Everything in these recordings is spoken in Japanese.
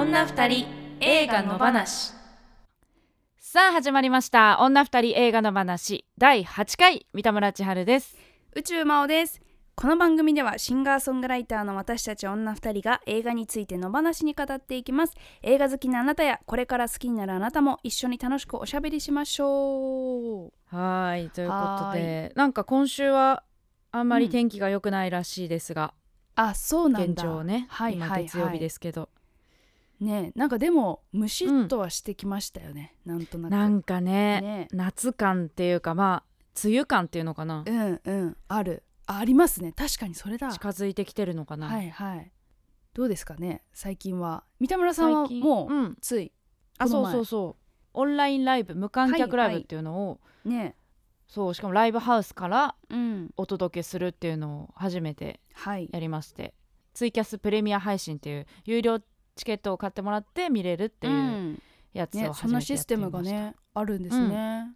女二人映画の話。さあ始まりました。女二人映画の話。第8回。三田村千春です。宇宙魔王です。この番組ではシンガーソングライターの私たち女二人が映画についての話に語っていきます。映画好きなあなたやこれから好きになるあなたも一緒に楽しくおしゃべりしましょう。はいということはでなんか今週はあんまり天気が良くないらしいですが、あそうなんだ。現状ね、はいはい。今月曜日ですけど、ねなんかでもムシッとはしてきましたよね、なんとなく。なんかねね。夏感っていうかまあ梅雨感っていうのかな、うんうんある。あありますね確かにそれだ。近づいてきてるのかな、はいはい。どうですかね最近は。三田村さんはもう、うん、ついあそうそうそう。オンラインライブ無観客ライブっていうのを、ね。そうしかもライブハウスからうん。お届けするっていうのを初めてはい。やりまして。ツイキャスプレミア配信っていう有料チケットを買ってもらって見れるっていううん。やつを初めてやってみました、ねそんなシステムがねあるんですね、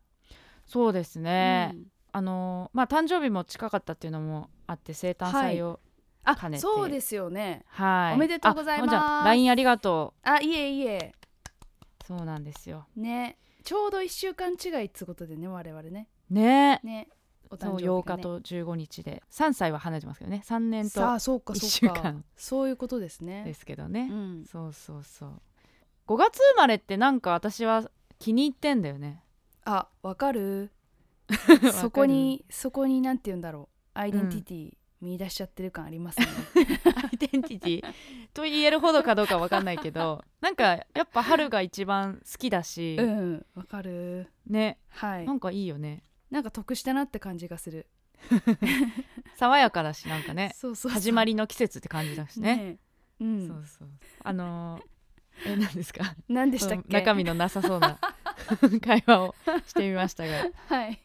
そうですね、うん。あのまあ誕生日も近かったっていうのもあって生誕祭をあ兼ねて。そうですよね。はい、おめでとうございます。あ LINE ありがとあいえいえ。うそうなんですよ。ね。ちょうど1週間違いっつうことでね我々ね。ね。ねおそう誕生日が、ね、8日と15日で。3歳は離れてますけどね。3年とさあそうか1そうか。週間。そういうことですね。ですけどね、うん、そうそうそう。5月生まれってなんか私は気に入ってんだよね。あわかる？わかる。そこにそこになんて言うんだろう。アイデンティティ見出しちゃってる感ありますね、アイデンティティ？と言えるほどかどうかわかんないけどなんかやっぱ春が一番好きだし、うん。わかる。ね。はい。なんかいいよねなんか得したなって感じがする。爽やかだしなんかね。そうそうそう。始まりの季節って感じだしね。ねうん。そうそう。あのー、え何ですか？何でしたっけ？中身のなさそうな 会話をしてみましたが。はい。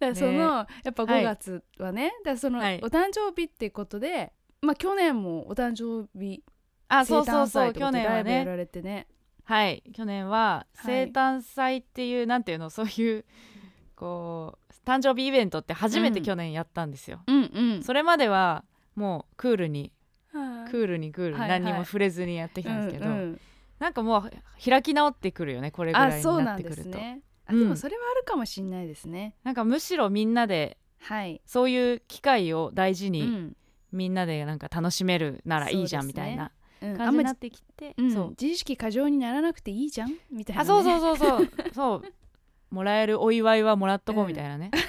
だからその、ねやっぱはい。5月はね、だからその、はい。お誕生日ってことでまあ去年もお誕生日あそうそうそう。去年はね。やられてね。はい。去年ははい。生誕祭っていう、なんていうの？そういうこう誕生日イベントって初めてうん。去年やったんですよ、うんうん。それまではもうクールにはクールにクールにはいはい。何にも触れずにやってきたんですけど、うんうん。なんかもう開き直ってくるよねこれぐらいあにそうなってくると。すね。あうん。でもそれはあるかもしれないですね、なんかむしろみんなではい、そういう機会を大事に、うん。みんなでなんか楽しめるならいいじゃんみたいな感じになってきて、うんそう。自意識過剰にならなくていいじゃんみたいな、ね、あそうそうそうそう。そうもらえるお祝いはもらっとこうみたいなね、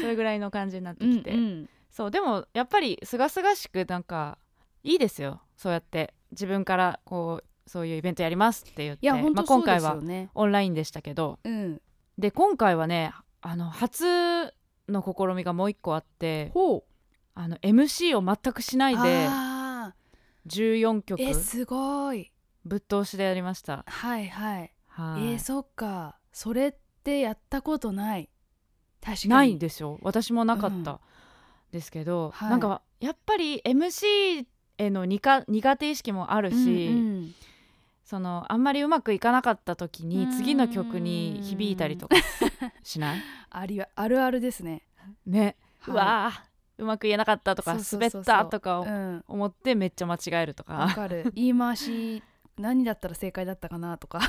それぐらいの感じになってきて、うんうん。そうでもやっぱりすがすがしくなんかいいですよ。そうやって。自分からこうそういうイベントやりますって言って。まあ、今回はオンラインでしたけど。うん。で今回はねあの初の試みがもう一個あって。あの MC を全くしないで。あ14曲。すごいぶっ通しでやりました。はいはい。はい。えー、そっか。それってやったことない。確かに。ないでしょ。私もなかったですけど、はい。なんかやっぱり MC への苦苦手意識もあるし、うんうん。そのあんまりうまくいかなかった時にうん。次の曲に響いたりとか しない？ありあるあるですね。ね、はい。うわーうまく言えなかったとか滑ったとかうん。思ってめっちゃ間違えるとか、わかる。言い回し何だったら正解だったかなとか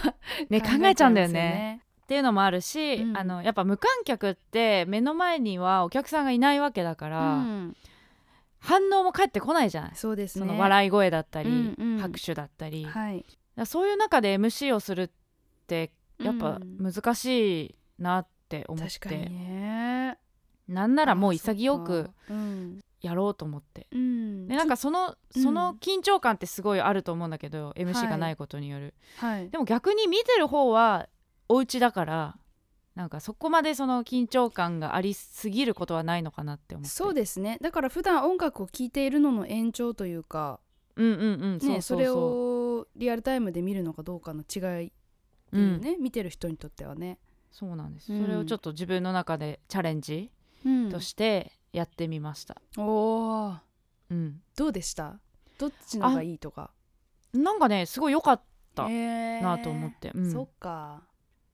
ね 考えちゃうんだよね。っていうのもあるし、うん。あのやっぱ無観客って目の前にはお客さんがいないわけだかうら、ん、反応も返ってこないじゃないそうですね。その笑い声だったり、うんうん。拍手だったり、はい。らそういう中で MC をするってやっぱうん。難しいなって思って、ね。なんならもうあ潔くやろうと思って。うん、でなんかそのうん。その緊張感ってすごいあると思うんだけど、MC がないことによる、はい。でも逆に見てる方はお家だからなんかそこまでその緊張感がありすぎることはないのかなって思って。そうですね。だから普段音楽を聴いているのの延長というか、うんうんうん、ね、それをリアルタイムで見るのかどうかの違いっていうね、見てる人にとってはね、そうなんです、うん。それをちょっと自分の中でチャレンジうん。としてやってみました、おー。うん。どうでした？どっちのがいいとか？なんかねすごい良かったえー。なと思って、うん。そっか。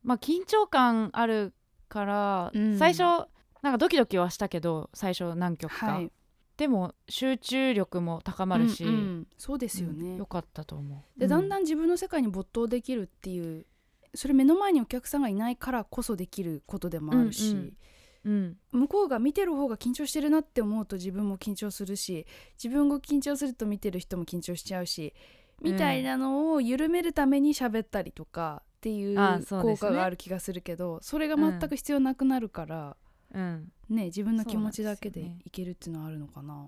まあ緊張感あるから、うん。最初なんかドキドキはしたけど最初何曲か、はい。でも集中力も高まるし、うんうん。そうですようんかったと思う。でだん。だんん自分の世界に没頭できるっていうそれ目の前にお客さんがいないからこそできることでもあるし、うんうん向こうが見てる方が緊張してるなって思うと自分も緊張するし自分が緊張すると見てる人も緊張しちゃうしみたいなのを緩めるために喋ったりとかっていう効果がある気がするけどそれが全く必要なくなるから、うん。ね自分の気持ちだけでいけるっていうのはあるのかな。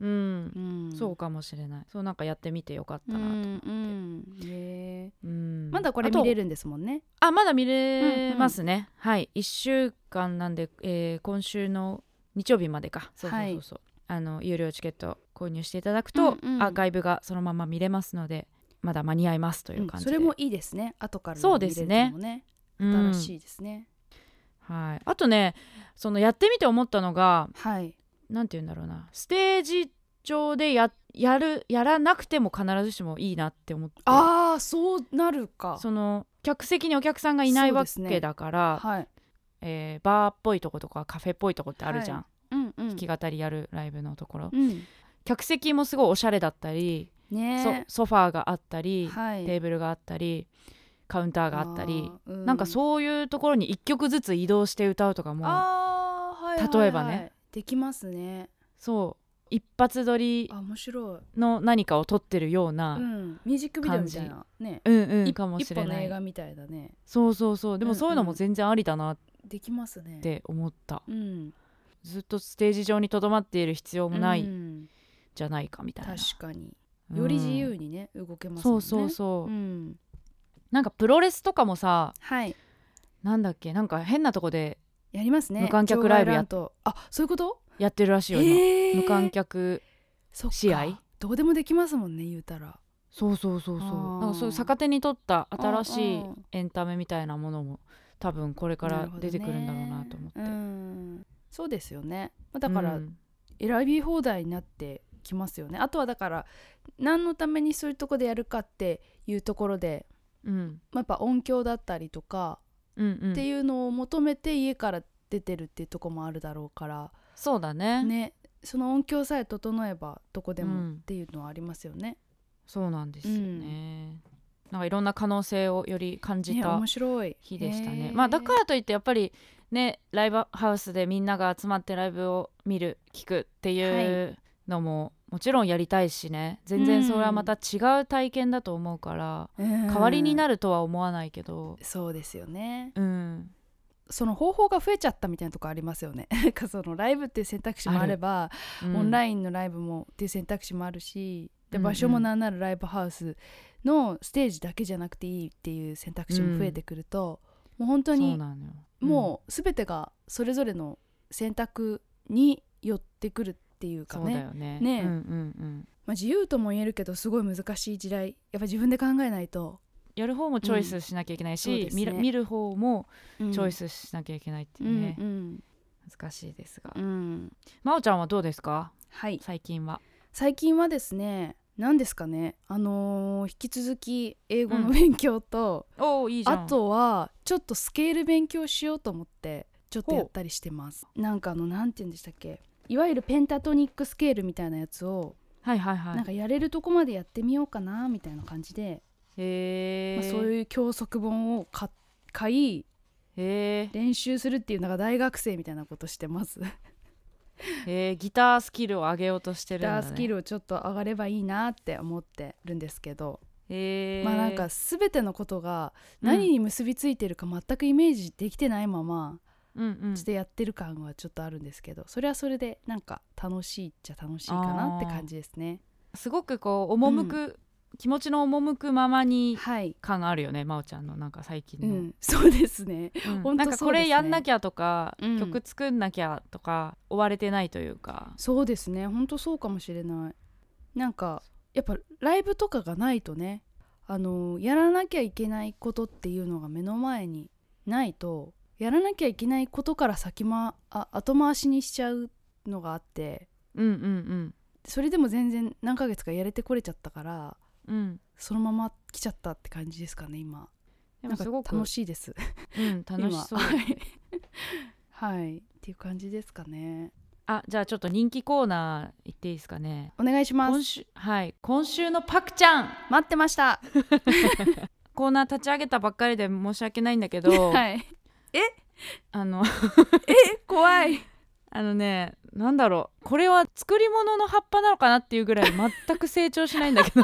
うん。うん。そうかもしれない。そうなんかやってみてよかったうなと、んうんへえうん。まだこれ見れるんですもんね。あまだ見れますね、はい。1週間なんで、えー今週の日曜日までか。そうそうそうそう、あの有料チケット購入していただくと、うんうん。アーカイブがそのまま見れますのでまだ間に合いますという感じで、うんそれもいいですね。後からそう見れるですね。のもね。うん。新しいですね、はい、あとねそのやってみて思ったのがはいなんて言うんだろうな。ステージ上でややるやらなくても必ずしもいいなって思って。ああそうなるか。その客席にお客さんがいないわけだから、はい、えーバーっぽいとことかカフェっぽいとこってあるじゃん、はうんうん。弾き語りやるライブのところ、うん。客席もすごいおしゃれだったり、ね。そソファーがあったり、はい。テーブルがあったりカウンターがあったり、うなんかそういうところに1曲ずつ移動して歌うとかもはいはい。例えばねできますね。そう。一発撮りあ面白い、の何かを撮ってるような、うん、ミュージックビデオみたいな。ね。うんうん一かもしれない。映画みたいだね。そうそうそう。でもうんうん。そういうのも全然ありだなっできますね。て思った、うん。ずっとステージ上にとどまっている必要もないうん。じゃないかみたいな、確かに。うん。より自由にね、動けますね。そうそうそう、うん。なんかプロレスとかもさはい。なんだっけなんか変なとこでやりますね。無観客ライブやっ場外乱闘あそういうこと？やってるらしいよ今、無観客試合？どうでもできますもんね言うたら。そうそうそうそう。なんかそういう逆手に取った新しいエンタメみたいなものも多分これから出てくるんだろうなと思って、ねうん。そうですよね。まあだからうん。選び放題になってきますよね。あとはだから何のためにそういうとこでやるかっていうところで、うん。まあ、やっぱ音響だったりとかっていうのを求めて家から出てるっていうとこもあるだろうから、そうだね。ね。その音響さえ整えばどこでもうん。っていうのはありますよね。そうなんですよね、なんかいろんな可能性をより感じねた面白い。日でしたね。へー。まあだからといってやっぱりねライブハウスでみんなが集まってライブを見る聞くっていうのも、もちろんやりたいしね。全然それはまた違う体験だと思うから、代代わりになるるとは思わないけど。そうですよね。うん。その方法が増えちゃったみたいなとこありますよね。かそのライブっていう選択肢もあればオンライインのライブもっていう選択肢もあるし、でうんうん。場所もなんならライブハウスのステージだけじゃなくていいっていう選択肢も増えてくると、もう本当にもう全てがそれぞれの選択に寄ってくるっていうかそうだねよね。ね。うんうんうん。まあ、自由とも言えるけどすごい難しい時代。やっぱ自分で考えないと、やる方もチョイスしなきゃいけないし、うんね。見る方もうん。チョイスしなきゃいけないってういうんね、うん難しいですが、うんまおちゃんはどうですか？はい。最近は。最近はですね何ですかね？あのー引き続き英語のうん。勉強と、おおいいあとはちょっとスケール勉強しようと思ってちょっとやったりしてます。なんかあのなんて言うんでしたっけ？いわゆるペンタトニックスケールみたいなやつを、はいはいはい。なんかやれるとこまでやってみようかなみたいな感じで、へえ、まあ、そういう教則本を買買いへ練習するっていうのが大学生みたいなことしてます。え へえギタースキルを上げようとしてるんだ、ね、ダースキルをちょっと上がればいいなって思ってるんですけど、へえまあなんか全てのことが何に結びついてるか全くイメージできてないまま、うんうん。ちょっとやってる感はちょっとあるんですけどそれはそれでなんか楽しいっちゃ楽しいかなって感じですね。すごくこう赴く、気持ちの赴くままにはい、感があるよねまおちゃんのなんか最近の、うん、そうですね。うん。なんかこれやんなきゃとか、うん。曲作んなきゃとか追われてないというか。そうですね。ほんとそうかもしれない。なんかやっぱライブとかがないとねあのやらなきゃいけないことっていうのが目の前にないとやらなきゃいけないことから先、ま、あ後回しにしちゃうのがあって。うんうんそれでも全然何ヶ月かやれてこれちゃったからうん。うんそのまま来ちゃったって感じですかね今。でもすごく楽しいです。うん、楽しそう。はい。っていう感じですかね。あじゃあちょっと人気コーナー行っていいですかね。お願いします。今週はい。今週のパクちゃん。待ってました。コーナー立ち上げたばっかりで申し訳ないんだけど、はいあのえ？怖い。あのねなんだろう。これは作り物の葉っぱなのかなっていうぐらい全く成長しないんだけど。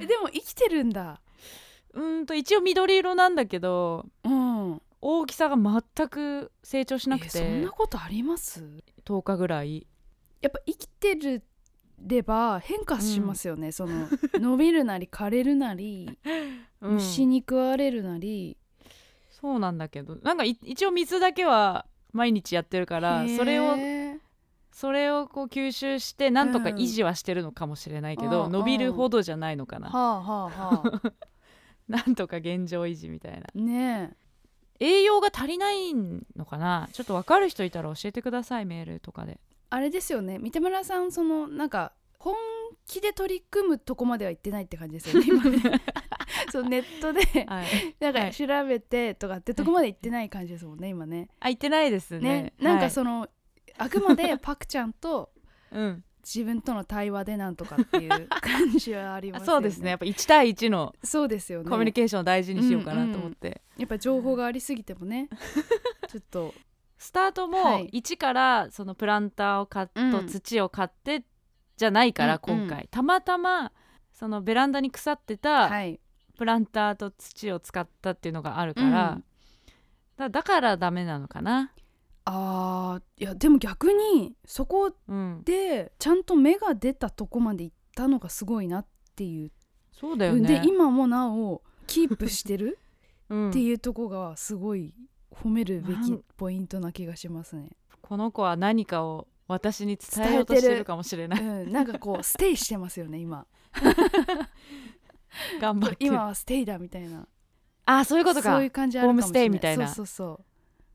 え でも生きてるんだ。うーんと一応緑色なんだけどうん。大きさが全く成長しなくえそんてなことあります？10日ぐらい。やっぱ生きてるれば変化しますよね、その伸びるなり枯れるなり、うん。虫に食われるなりそうなんだけどなんかい一応水だけは毎日やってるからそれをそれをこう吸収してなんとかうん。維持はしてるのかもしれないけど、うん。伸びるほどじゃないのかな、はあはあはあ。なんとか現状維持みたいな。ね栄養が足りないのかな？ちょっと分かる人いたら教えてくださいメールとかで。えあれですよね。三田村さんそのなんか本気で取り組むとこまでは行ってないって感じですよね今ね そうネットではい。なんはい。か調べてとかってとこまで行ってない感じですもんね今ね。あ言ってないですね。ね。なんかはい。その、あくまでパクちゃんと うん。自分との対話でなんとかっていう感じはありますよね。そうですね。やっぱ1対1のそうですよね。コミュニケーションを大事にしようかなと思って、やっぱ情報がありすぎてもねちょっと。スタートもはい。1からそのプランターを買っうん。と土を買ってじゃないからうんうん。今回、たまたまそのベランダに腐ってたはいプランターと土を使ったっていうのがあるから、うん。だだからダメなのかな。あーいやでも逆にそこうん。でちゃんと芽が出たとこまで行ったのがすごいなっていう。そうだよね。で今もなおキープしてる うん。っていうとこがすごい褒めるべきポイントな気がしますね。この子は何かを私に伝えようとしてるかもしれない。うん、なんかこうステイしてますよね今 頑張って。る今はステイだみたいな。あそういうことか。そういう感じあるかもしれない。ホームステイみたいな。そうそう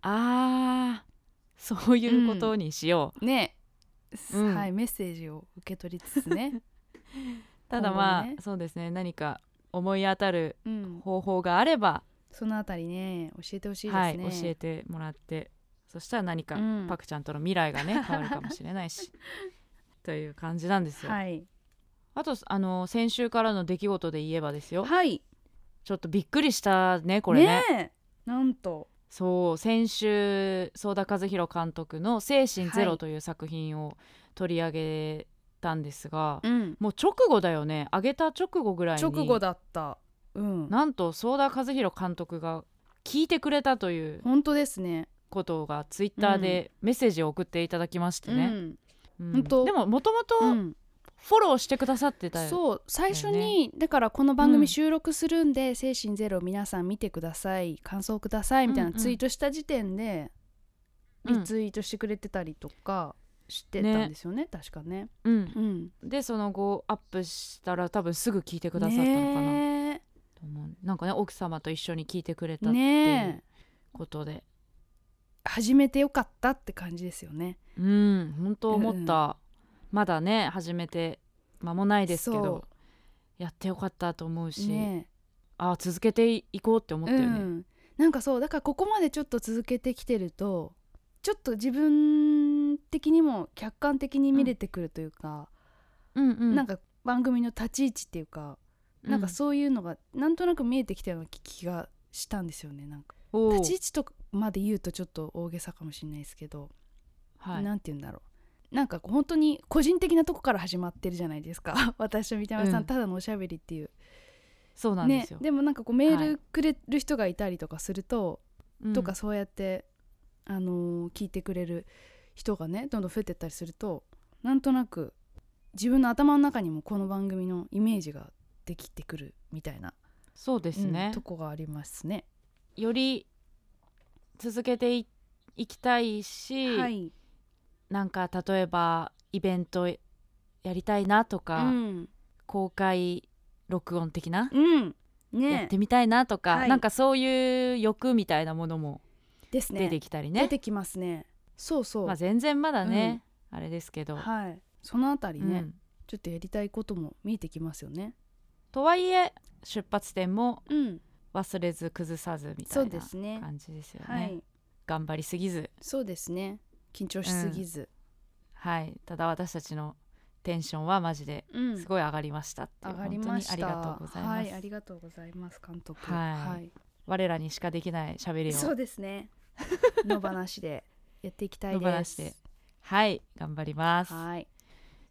あーそういうことにしよう、そうね、うん。はいメッセージを受け取りつつね、ただまあ、ね。そうですね。何か思い当たるうん、方法があれば、そのあたりね教えてほしいですはいね、教えてもらってそしたら何か、うん。パクちゃんとの未来がね変わるかもしれないし。という感じなんですよ、はいあとあの先週からの出来事で言えばですよ。はい。ちょっとびっくりしたねこれね。ねえ。なんと。そう先週相田和弘監督の「精神ゼロ」はい。という作品を取り上げたんですが、うん。もう直後だよね。上げた直後ぐらいに。直後だった。うん。なんと相田和弘監督が聞いてくれたという本当ですね。ことがツイッターでメッセージを送っていただきましてね、うん。うん。本当。でももともとうんフォローしてくださってたよ、そう最初に、だからこの番うん。組収録するんで「精神ゼロ皆さん見てください感想ください」みたいなんツイートした時点で、うん。リツイートしてくれてたりとかしてたんですよね確かね。うん。うん、でその後アップしたら多分すぐ聞いてくださったのかな、ねと思う。なんかね奥様と一緒に聞いてくれえたっていうことで、始めてよかったって感じですよね。うん本当思った、まだね始めて間もないですけそどやってよかったと思うし、ね。あ続けていこうって思ったよね、うん、なんかそうだからここまでちょっと続けてきてるとちょっと自分的にも客観的に見れてくるというか、うんうん。なんか番組の立ち位置っていうか、なんかそういうのがなんとなく見えてきたような気がしたんですよね。なんか立ち位置とかまで言うとちょっと大げさかもしれないですけど、はい、なんて言うんだろうなんか本当に個人的なとこから始まってるじゃないですか。私と三田村さん、うん。ただのおしゃべりっていう。そうなんですよ、ねでもなんかこうメーはいルくれる人がいたりとかすると、うん。とかそうやって、あのー聞いてくれる人がねどんどん増えてったりするとなんとなく自分の頭の中にもこの番組のイメージができてくるみたいな、そうですね。うん、とこがありますね。より続けていいきたいし、はい、なんか例えばイベントやりたいなとうか、ん。公開録音的な、うん。やねってみたいなとか、はい。なんかそういう欲みたいなものもですね。出てきたりね。出てきますね。そうそう、まあ、全然まだね、あれですけど、はい。そのあたりね、うん。ちょっとやりたいことも見えてきますよね。とはいえ出発点もうん、忘れず崩さずみたそいうなですね。感じですよね、はい、頑張りすぎず。そうですね。緊張しすぎず、はい。ただ私たちのテンションはマジでうん。すごい上がりましたっていう、上がりました。本当にありがとうございます、はい。ありがとうございます監督。はい。我らにしかできない喋りを。そうですね。の話でやっていきたい野です。放しで。はい。頑張ります。はい。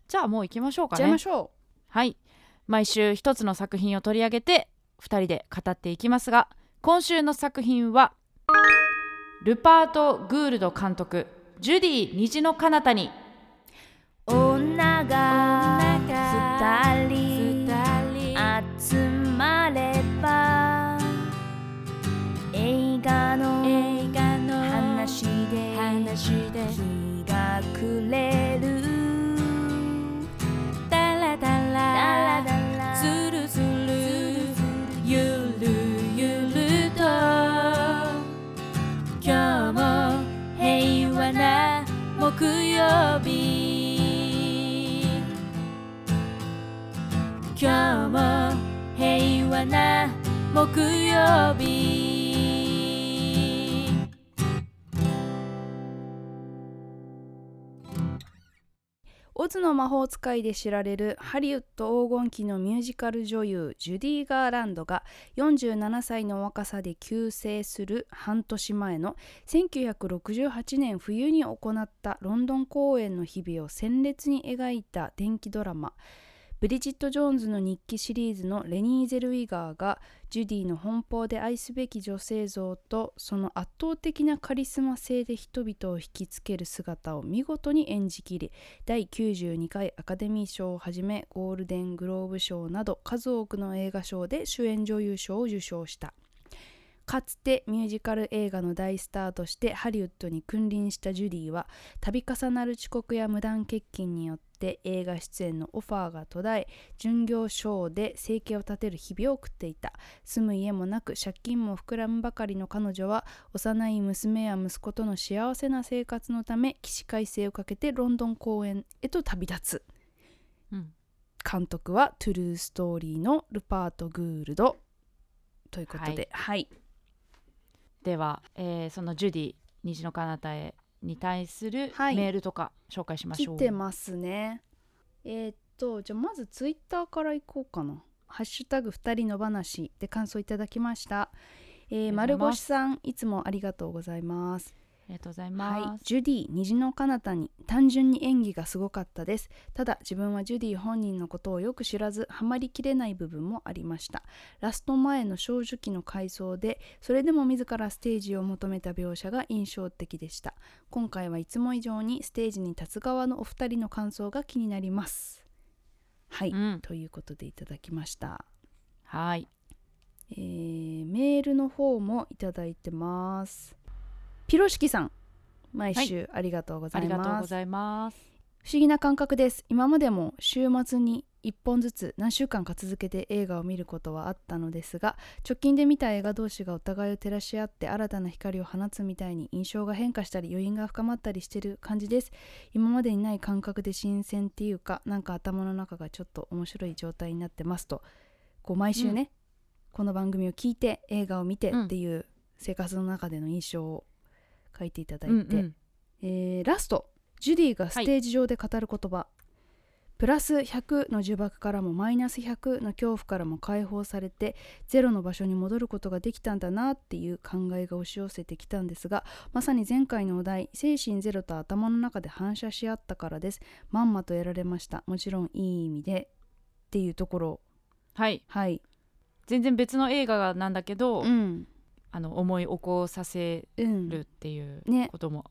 じゃあもう行きましょうかじゃあ行きねましょはい。毎週一つの作品を取り上げて2人で語っていきますが今週の作品はルパート・グールド監督「ジュディ虹の彼方に。う女が二人集まれば映画の話で日が暮れ魔法使いで知られるハリウッド黄金期のミュージカル女優ジュディ・ガーランドが47歳の若さで急逝する半年前の1968年冬に行ったロンドン公演の日々を鮮烈に描いた電気ドラマ。ブリジット・ジョーンズの日記シリーズのレニー・ゼルウィガーがジュディの奔放で愛すべき女性像とその圧倒的なカリスマ性で人々を引きつける姿を見事に演じきり第92回アカデミー賞をはじめゴールデングローブ賞など数多くの映画賞で主演女優賞を受賞した。かつてミュージカル映画の大スターとしてハリウッドに君臨したジュディは度重なる遅刻や無断欠勤によって映画出演のオファーが途絶え巡業賞で生計を立てる日々を送っていた。住む家もなく借金も膨らむばかりの彼女は幼い娘や息子との幸せな生活のため起死回生をかけてロンドン公演へと旅立つ。うん。監督はトゥルーストーリーのルパート・グールドということではい、では、えーそのジュディ虹の彼方へに対するはい。メールとか紹介しまし来ょう、てますね。えーっとじゃあまずツイッターからいこうかな「ハッシュタグ二人の話」で感想いただきました。丸います。星さんいつもありがとうございますありがとうございはい。ま、す、ジュディ虹の彼方に単純に演技がすごかったです。ただ自分はジュディ本人のことをよく知らずハマりきれない部分もありました。ラスト前の正直の回想でそれでも自らステージを求めた描写が印象的でした。今回はいつも以上にステージに立つ側のお二人の感想が気になります。はい、うん。ということでいただきました。はい。えーメールの方もいただいてますピロシキさん毎週ありがとうございます、がとうござい不思議な感覚です。今までも週末に1本ずつ何週間か続けて映画を見ることはあったのですが直近で見た映画同士がお互いを照らし合って新たな光を放つみたいに印象が変化したり余韻が深まったりしてる感じです。今までにない感覚で新鮮っていうかなんか頭の中がちょっと面白い状態になってますと。こう毎週ね、この番組を聞いて映画を見てっていう生活の中での印象を書いていただいて、うんうん。えーラスト。ジュディがステージ上で語る言葉、プラス100の呪縛からもマイナス100の恐怖からも解放されてゼロの場所に戻ることができたんだなっていう考えが押し寄せてきたんですがまさに前回のお題精神ゼロと頭の中で反射し合ったからです。まんまとやられました。もちろんいい意味で。っていうところ。はい。はい。全然別の映画なんだけど、うんあの思い起こさせうんるっていうね。ことも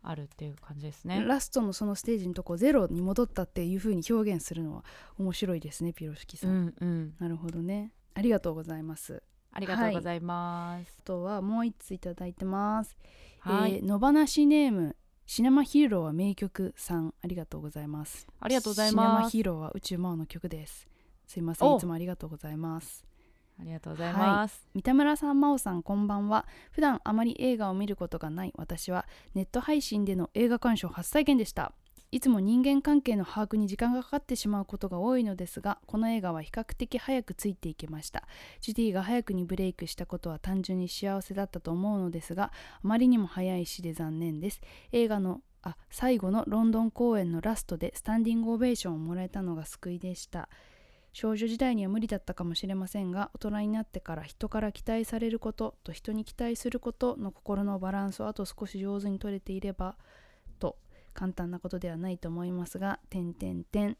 あるっていう感じですね。ラストのそのステージのとこゼロに戻ったっていう風に表現するのは面白いですねピロシキさ、うんんうん、なるほどね。ありがとうございます。ありがとうございます。あとはもう一ついただいてます、はい、えー野放しネームシネマヒーローは名曲さん。ありがとうございます。ありがとうございシネマます。ヒーローは宇宙魔王の曲です。すいません。お。いつもありがとうございますありがとうございます。三田村さん真央さんこんばんは。普段あまり映画を見ることがない私はネット配信での映画鑑賞初体験でした。いつも人間関係の把握に時間がかかってしまうことが多いのですがこの映画は比較的早くついていけました。ジュディが早くにブレイクしたことは単純に幸せだったと思うのですがあまりにも早いしで残念です。映画のあ最後のロンドン公演のラストでスタンディングオベーションをもらえたのが救いでした。少女時代には無理だったかもしれませんが大人になってから人から期待されることと人に期待することの心のバランスをあと少し上手に取れていればと簡単なことではないと思いますが「てんてんてん」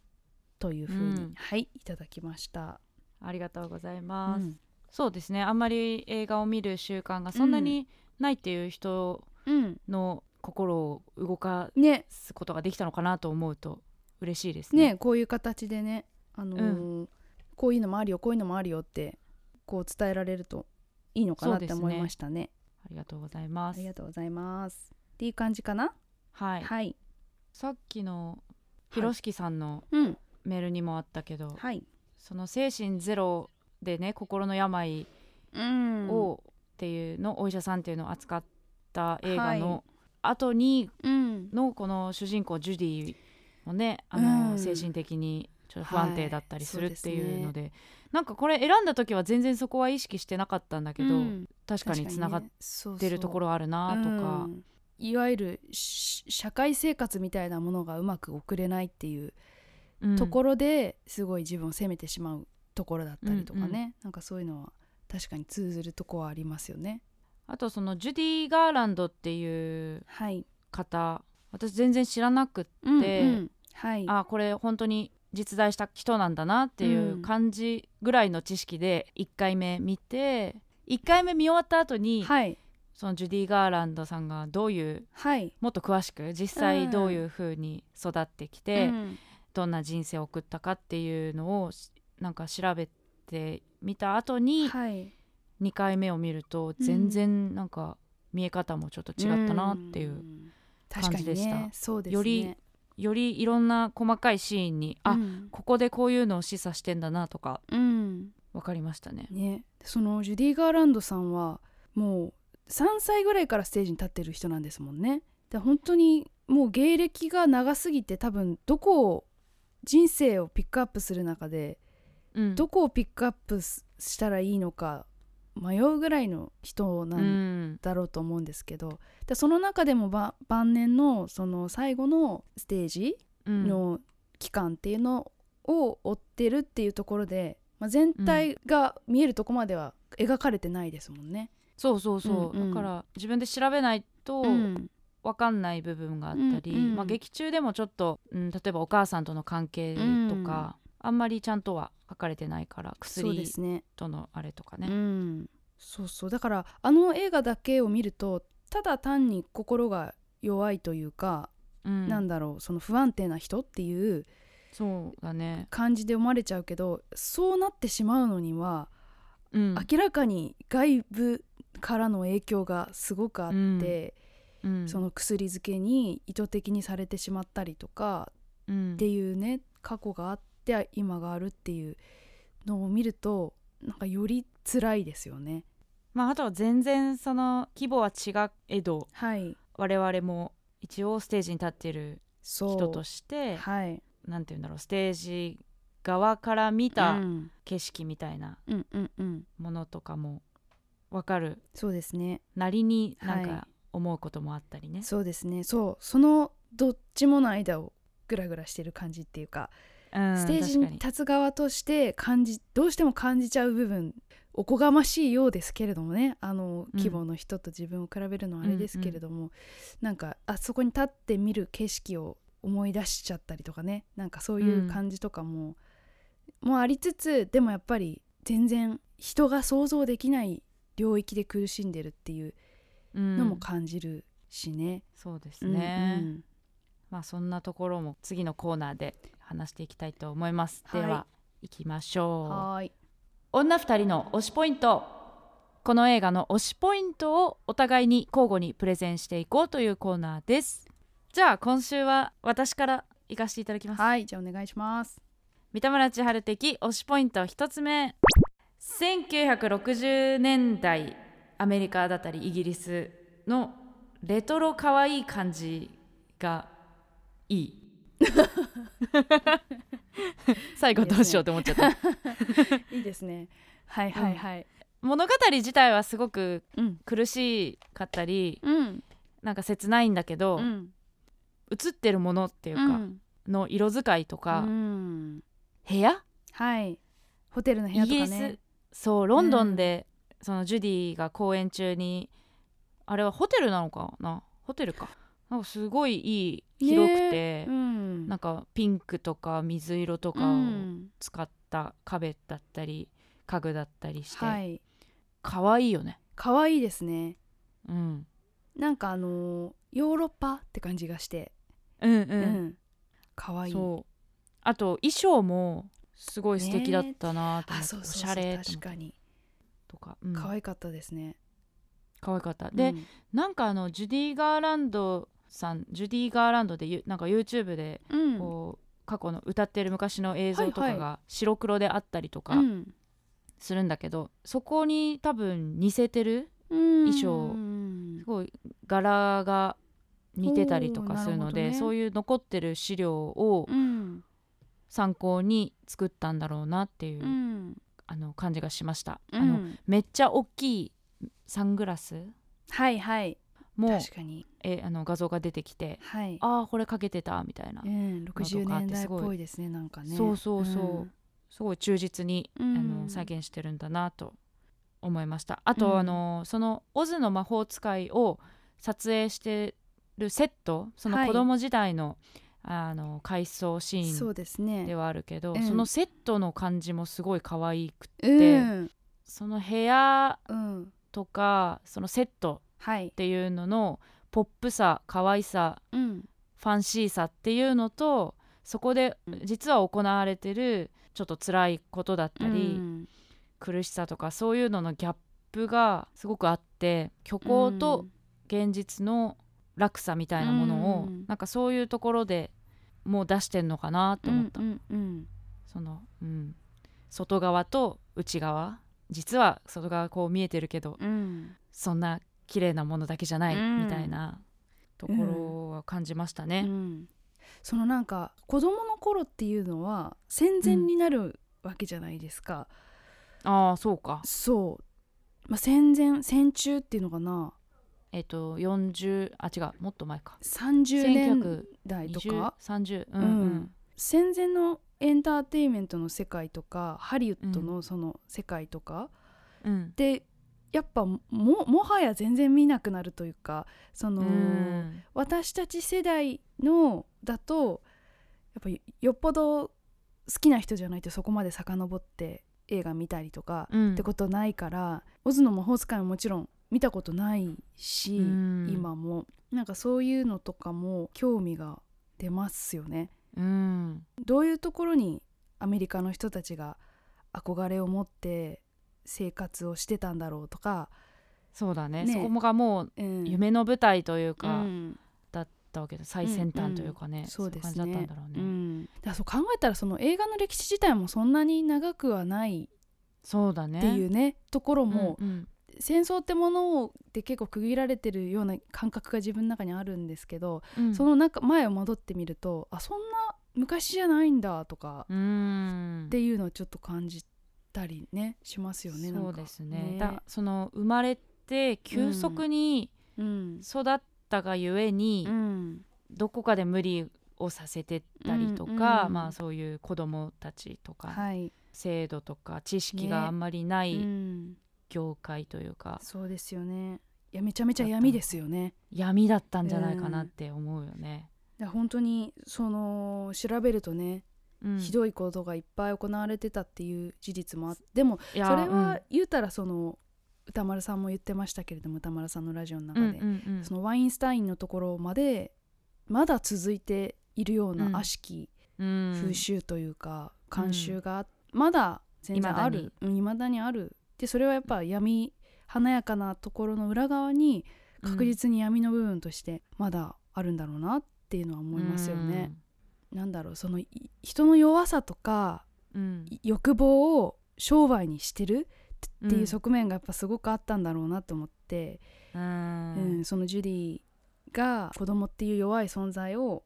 というふうに、うん。はいいただきました。ありがとうございます、うん。そうですね。あんまり映画を見る習慣がそんなにないっていう人うん、の心を動かね。すことができたのかなと思うと嬉しいですね。ねこういう形でね、あのーこういうのもあるよこういうのもあるよってこう伝えられるといいのかなって思いましたね。ありがとうございますありがとうございます。っていう感じかな？はい、はい。さっきのひろしきさんのうん。メールにもあったけど、はい。その精神ゼロでね心の病うんをっていうの、お医者さんっていうのを扱った映画はの後にうん。のこの主人公ジュディもねあの、うん精神的にちょっと不安定だったりするはいっていうので,、そうなんかこれ選んだ時は全然そこは意識してなかったんだけど、うん。確かにつながっっててるところあるなとか、いわゆるし社会生活みたいなものがうまく送れないっていううん。ところですごい自分を責めてしまうところだったりとかね、うんうなんかそういうのは確かに通ずるとこはありますよね。あとそのジュディ・ガーランドっていうはい。方私全然知らなくって、うんうん。はい。あこれ本当に実在した人なんだなっていう感じぐらいの知識で1回目見て1回目見終わった後に、はい。そのジュディ・ガーランドさんがどういうはい。もっと詳しく実際どういう風に育ってきて、うんどんな人生を送ったかっていうのをしなんか調べてみた後にはい。2回目を見ると全然なんか見え方もちょっと違ったなっていう、感じでしたうですね。よりよりいろんな細かいシーンに、あうんここでこういうのを示唆してんだなとかうん。分かりましたね。ね、そのジュディ・ガーランドさんはもう3歳ぐらいからステージに立ってる人なんですもんね。で本当にもう芸歴が長すぎて多分どこを人生をピックアップする中でうんどこをピックアップすしたらいいのか迷うぐらいの人なうん。んだろうと思うんですけど、でその中でもば晩年のその最後のステージうん。の期間っていうのを追ってるっていうところで、まあ、全体が見えるとこまでは描かれてないですもんね。そうそうそう、うんうん。だから自分で調べないとうん。分かんない部分があったり、うんうんまあ、劇中でもちょっと、うん、例えばお母さんとの関係とか、あんまりちゃんとは書かれてないから薬すね、とのあれとかうね。ん、そうそう。だからあの映画だけを見るとただ単に心が弱いというか、うん。なんだろうその不安定な人っていうそうだね、感じで思われちゃうけどそうなってしまうのには、うん。明らかに外部からの影響がすごくあって。うん。その薬漬けに意図的にされてしまったりとかうん。っていうね過去があって今があるっていうのを見るとなんかより辛いですよね。まあ、あとは全然その規模は違えどはい。我々も一応ステージに立っている人としてはい。なんて言うんだろうステージ側から見うたん。景色みたいなうんうんうん。ものとかも分かるそうですね。なりになんはい。か思うこともあったりね。そうですね。そう。そのどっちもの間をグラグラしてる感じっていうか、うんステージに立つ側として感じどうしても感じちゃう部分おこがましいようですけれどもね。あの規模の人と自分を比べるのはあれですけれども、なんかあそこに立って見る景色を思い出しちゃったりとかね。なんかそういう感じとかも、もありつつでもやっぱり全然人が想像できない領域で苦しんでるっていううん。のも感じるしね。そうですね、うんうん。まあそんなところも次のコーナーで話していきたいと思います、はい。では行きましょう。女二人の推しポイント。この映画の推しポイントをお互いに交互にプレゼンしていこうというコーナーです。じゃあ今週は私から行かせていただきます。はいじゃあお願いします。三田村千春的推しポイント一つ目。1960年代アメリカだったりイギリスのレトロ可愛い感じがいい 最後どうしようと思っちゃった。いいですね。はいはいはい。物語自体はすごくうん苦しかったりうん。なんか切ないんだけど、うん。映ってるものっていうか、うん。の色使いとか、うん。部屋？はい。ホテルの部屋とかね。そうロンドンで、そのジュディが公演中にあれはホテルなのかな？ホテルか。なんかすごいいい広くて、うん。なんかピンクとか水色とかうをん。使った壁だったり家具だったりして、はい。可愛いよね。可愛いですね。うん。なんかあのーヨーロッパって感じがして。うんうん、うん。可愛い。そう。あと衣装もすごい素敵だったなと思って、あそうそうそうおしゃれ確かに。とか、うん、可愛かったですね。可愛かった。で、うん。なんかあのジュディ・ガーランドさんジュディ・ガーランドでゆなんか YouTube でうん。こう、過去の歌ってる昔の映像とはいはかが白黒であったりとかうん。するんだけど、そこに多分似せてる衣装。すごい柄が似てたりとかするのでね。そういう残ってる資料をうん。参考に作ったんだろうなっていう、うん。あの感じがしました、うん。あのめっちゃ大きいサングラスはいはいも確かに。えあの画像が出てきてはい。ああこれかけてたみたいな、うん60年代っすごいぽいですねなんかね。そうそうそう。すごい忠実に、うん。あの再現してるんだなと思いました。あと、うん。あのその「オズの魔法使い」を撮影してるセットそのはい。子供時代の,、あの回想シうんそーンうですね。ではあるけど、うん。そのセットの感じもすごい可愛くて、うん。その部屋うん。とかそのセットはいっていうののポップさ可愛さうん。ファンシーさっていうのとそこでうん。実は行われてるちょっと辛いことだったり、うん。苦しさとかそういうののギャップがすごくあって虚構と現実の落差みたいなものを、うん。なんかそういうところでもう出してんのかなと思った、うんうんその、うん、外側と内側。実は外側こう見えてるけどうんうん。そんな綺麗なものだけじゃないうん。みたいなところは感じましたね。うん。そのなんか子供の頃っていうのは戦前になるわけじゃないですか、ああそうか。そう、まあ、戦前戦中っていうのかな。えっ、と40あ違うもっと前か。30年代とか？1930うんううん。ん戦前のエンターテインメントの世界とかハリウッドのその世界とかうん。でやっぱももはや全然見なくなるというかその、うん。私たち世代のだとやっぱりよっぽど好きな人じゃないとそこまで遡って映画見たりとか、うん。ってことないから「オズの魔法使い」ももちろん見たことないし、うん。今も。なんかそういうのとかも興味が出ますよね。うん。どういうところにアメリカの人たちが憧れを持って生活をしてたんだろうとか、そうだね。ね。そこがもううん。夢の舞台といううか、ん。だったわけで最先端というかね、んそうですね。いう感じだったんだろうね、うん、だそう考えたらその映画の歴史自体もそんなに長くはないそうだね。っていうねところも、うんうん。戦争ってものをで結構区切られてるような感覚が自分の中にあるんですけど、うん。その中前を戻ってみるとあそんな昔じゃないんだとかうん。っていうのをちょっと感じたりねしますよねそうですね。だその生まれて急速にうん。育ったがゆえに、うん。どこかで無理をさせてったりとか、うんうんまあそういう子供たちとか、はい、制度とか知識ね。があんまりなういん、業界というか、そうですよね。いやめちゃめちゃ闇ですよね。闇だったんじゃないかなって思うよね。だから本当にその調べるとね、うん。ひどいことがいっぱい行われてたっていう事実もあってでもそれは言うたらその歌丸さんも言ってましたけれども歌丸さんのラジオの中で、うんうんうん。そのワインスタインのところまでまだ続いているよううん。な悪しきうん。風習というか、慣習がまだ全然あるいまだにある。でそれはやっぱ闇華やかなところの裏側に確実に闇の部分としてまだあるんだろうなっていうのは思いますよね。なんだろうそのい人の弱さとかうん。欲望を商売にしてるうん。っていう側面がやっぱすごくあったんだろうなと思って、ううんんそのジュディが子供っていう弱い存在を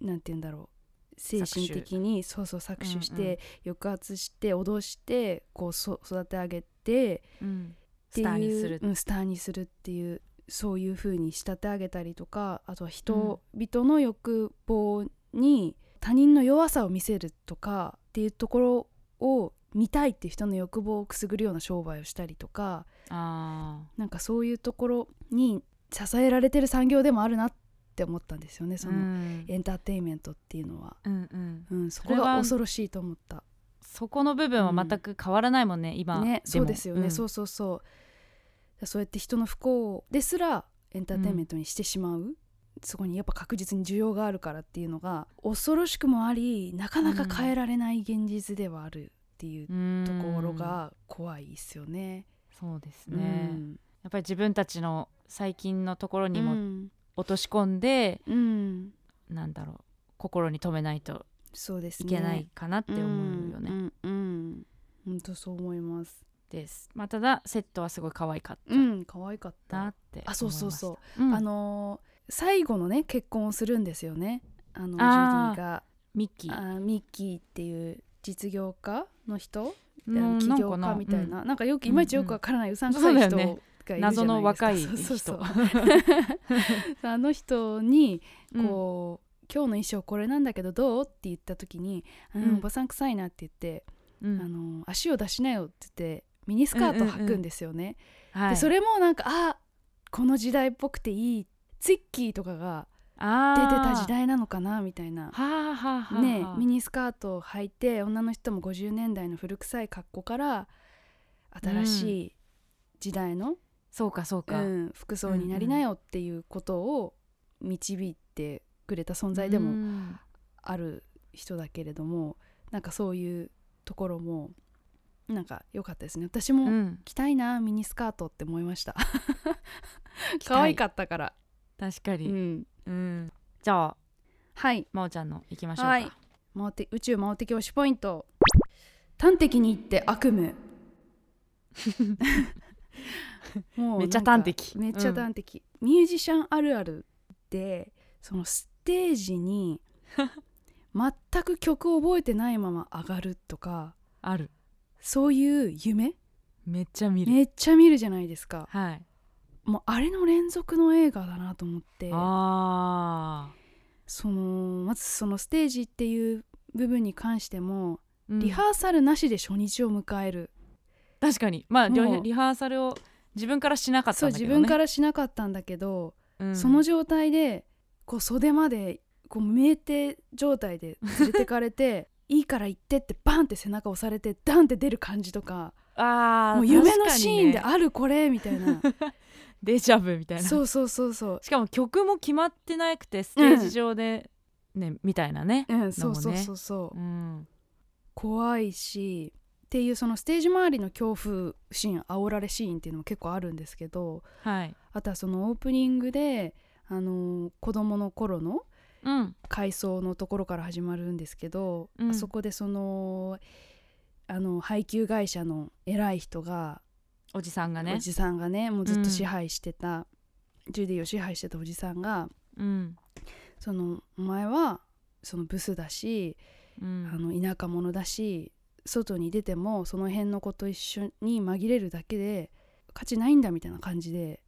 なんて言うんだろう精神的にそうそう搾取して、うんうん。抑圧して脅してこうそ育て上げてうん。スターにする。うん、スターにするっていうそういう風に仕立て上げたりとかあとは人々の欲望に他人の弱さを見せるとかっていうところを見たいっていう人の欲望をくすぐるような商売をしたりとかあなんかそういうところに支えられてる産業でもあるなって思ったんですよねーそのうんエンターテインメントっていうのは、うんうん。うん、そこが恐ろしいと思った。そこの部分は全く変わらないもんね、今ねそうもですよね、ん。そうそうそう。そうやって人の不幸ですらエンターテインメントにしてしまう、そこにやっぱ確実に需要があるからっていうのが恐ろしくもありなかなか変えられない現実ではあるっていううんところが怖いですよね。そうですね、うん。やっぱり自分たちの最近のところにもうん。落とし込んで、うん。なんだろう心に留めないといけないかなって思うよね、うんうんうん。本当そう思います。です、まあ、ただセットはすごい可愛かったうん可愛かった。なってあそうそうそうう、うん。あのー最後のね結婚をするんですよね。あのジュディが。ミッキー。あーミッキーっていう実業家の人、うん起業家みたいな、うん。なんかよくいまいちよくわからない、うさん。くさい人がいるじゃないですか。謎の若い人そう そう。あの人にこう、今日の衣装これなんだけどどう？って言った時に「うん、うん。おばさん臭いな」って言って、うん、あの「足を出しなよ」って言ってミニスカートを履くんですよね。はい、でそれもなんかあこの時代っぽくていいツイッキーとかが出てた時代なのかなみたいな。はあはあはあねミニスカートを履いて女の人も50年代の古臭い格好から新しい時代の、そうかそうか、うん服装になりなよっていうことを導いてくれた存在でうもん。ある人だけれどもなんかそういうところもなんか良かったですね。私もうん。着たいなミニスカートって思いました。可愛かったから、確かに、うん、うん。じゃあはい。真央ちゃんの行きましょうか、はい。回って宇宙回ってき推しポイント。端的に言って悪夢。もうめっちゃ端的。めっちゃ端的、ミュージシャンあるあるでそのステージに 全く曲を覚えてないまま上がるとかある。そういう夢？めっちゃ見る。めっちゃ見るじゃないですか。はいもうあれの連続の映画だなと思って。あそのまずそのステージっていう部分に関しても、ー、うん。リハーサルなしで初日を迎える。確かに。まあリハーサルを自分からしなかったんだけどね。自分からしなかったんだけど、うん。その状態でこう袖までこう酩酊状態で連れてかれて いいから行ってってバンって背中押されてダンって出る感じとかあーもう夢のシーンでねあるこれみたいな デジャブみたいな。そうそうそうそう。しかも曲も決まってなくてステージ上で、ねみたいなね、うん。そうそうそうそう。うん、怖いしっていうそのステージ周りの恐怖シーン煽られシーンっていうのも結構あるんですけどはい、あとはそのオープニングで、あのー子供の頃のうん。回想のところから始まるんですけど、うん。あそこでそのあの配給会社の偉い人が、おじさんがね。おじさんがねもうずっと支配してた、ジュディを支配してたおじさんがうん。そのお前はそのブスだし、うん。あの田舎者だし外に出てもその辺の子と一緒に紛れるだけで価値ないんだみたいな感じで、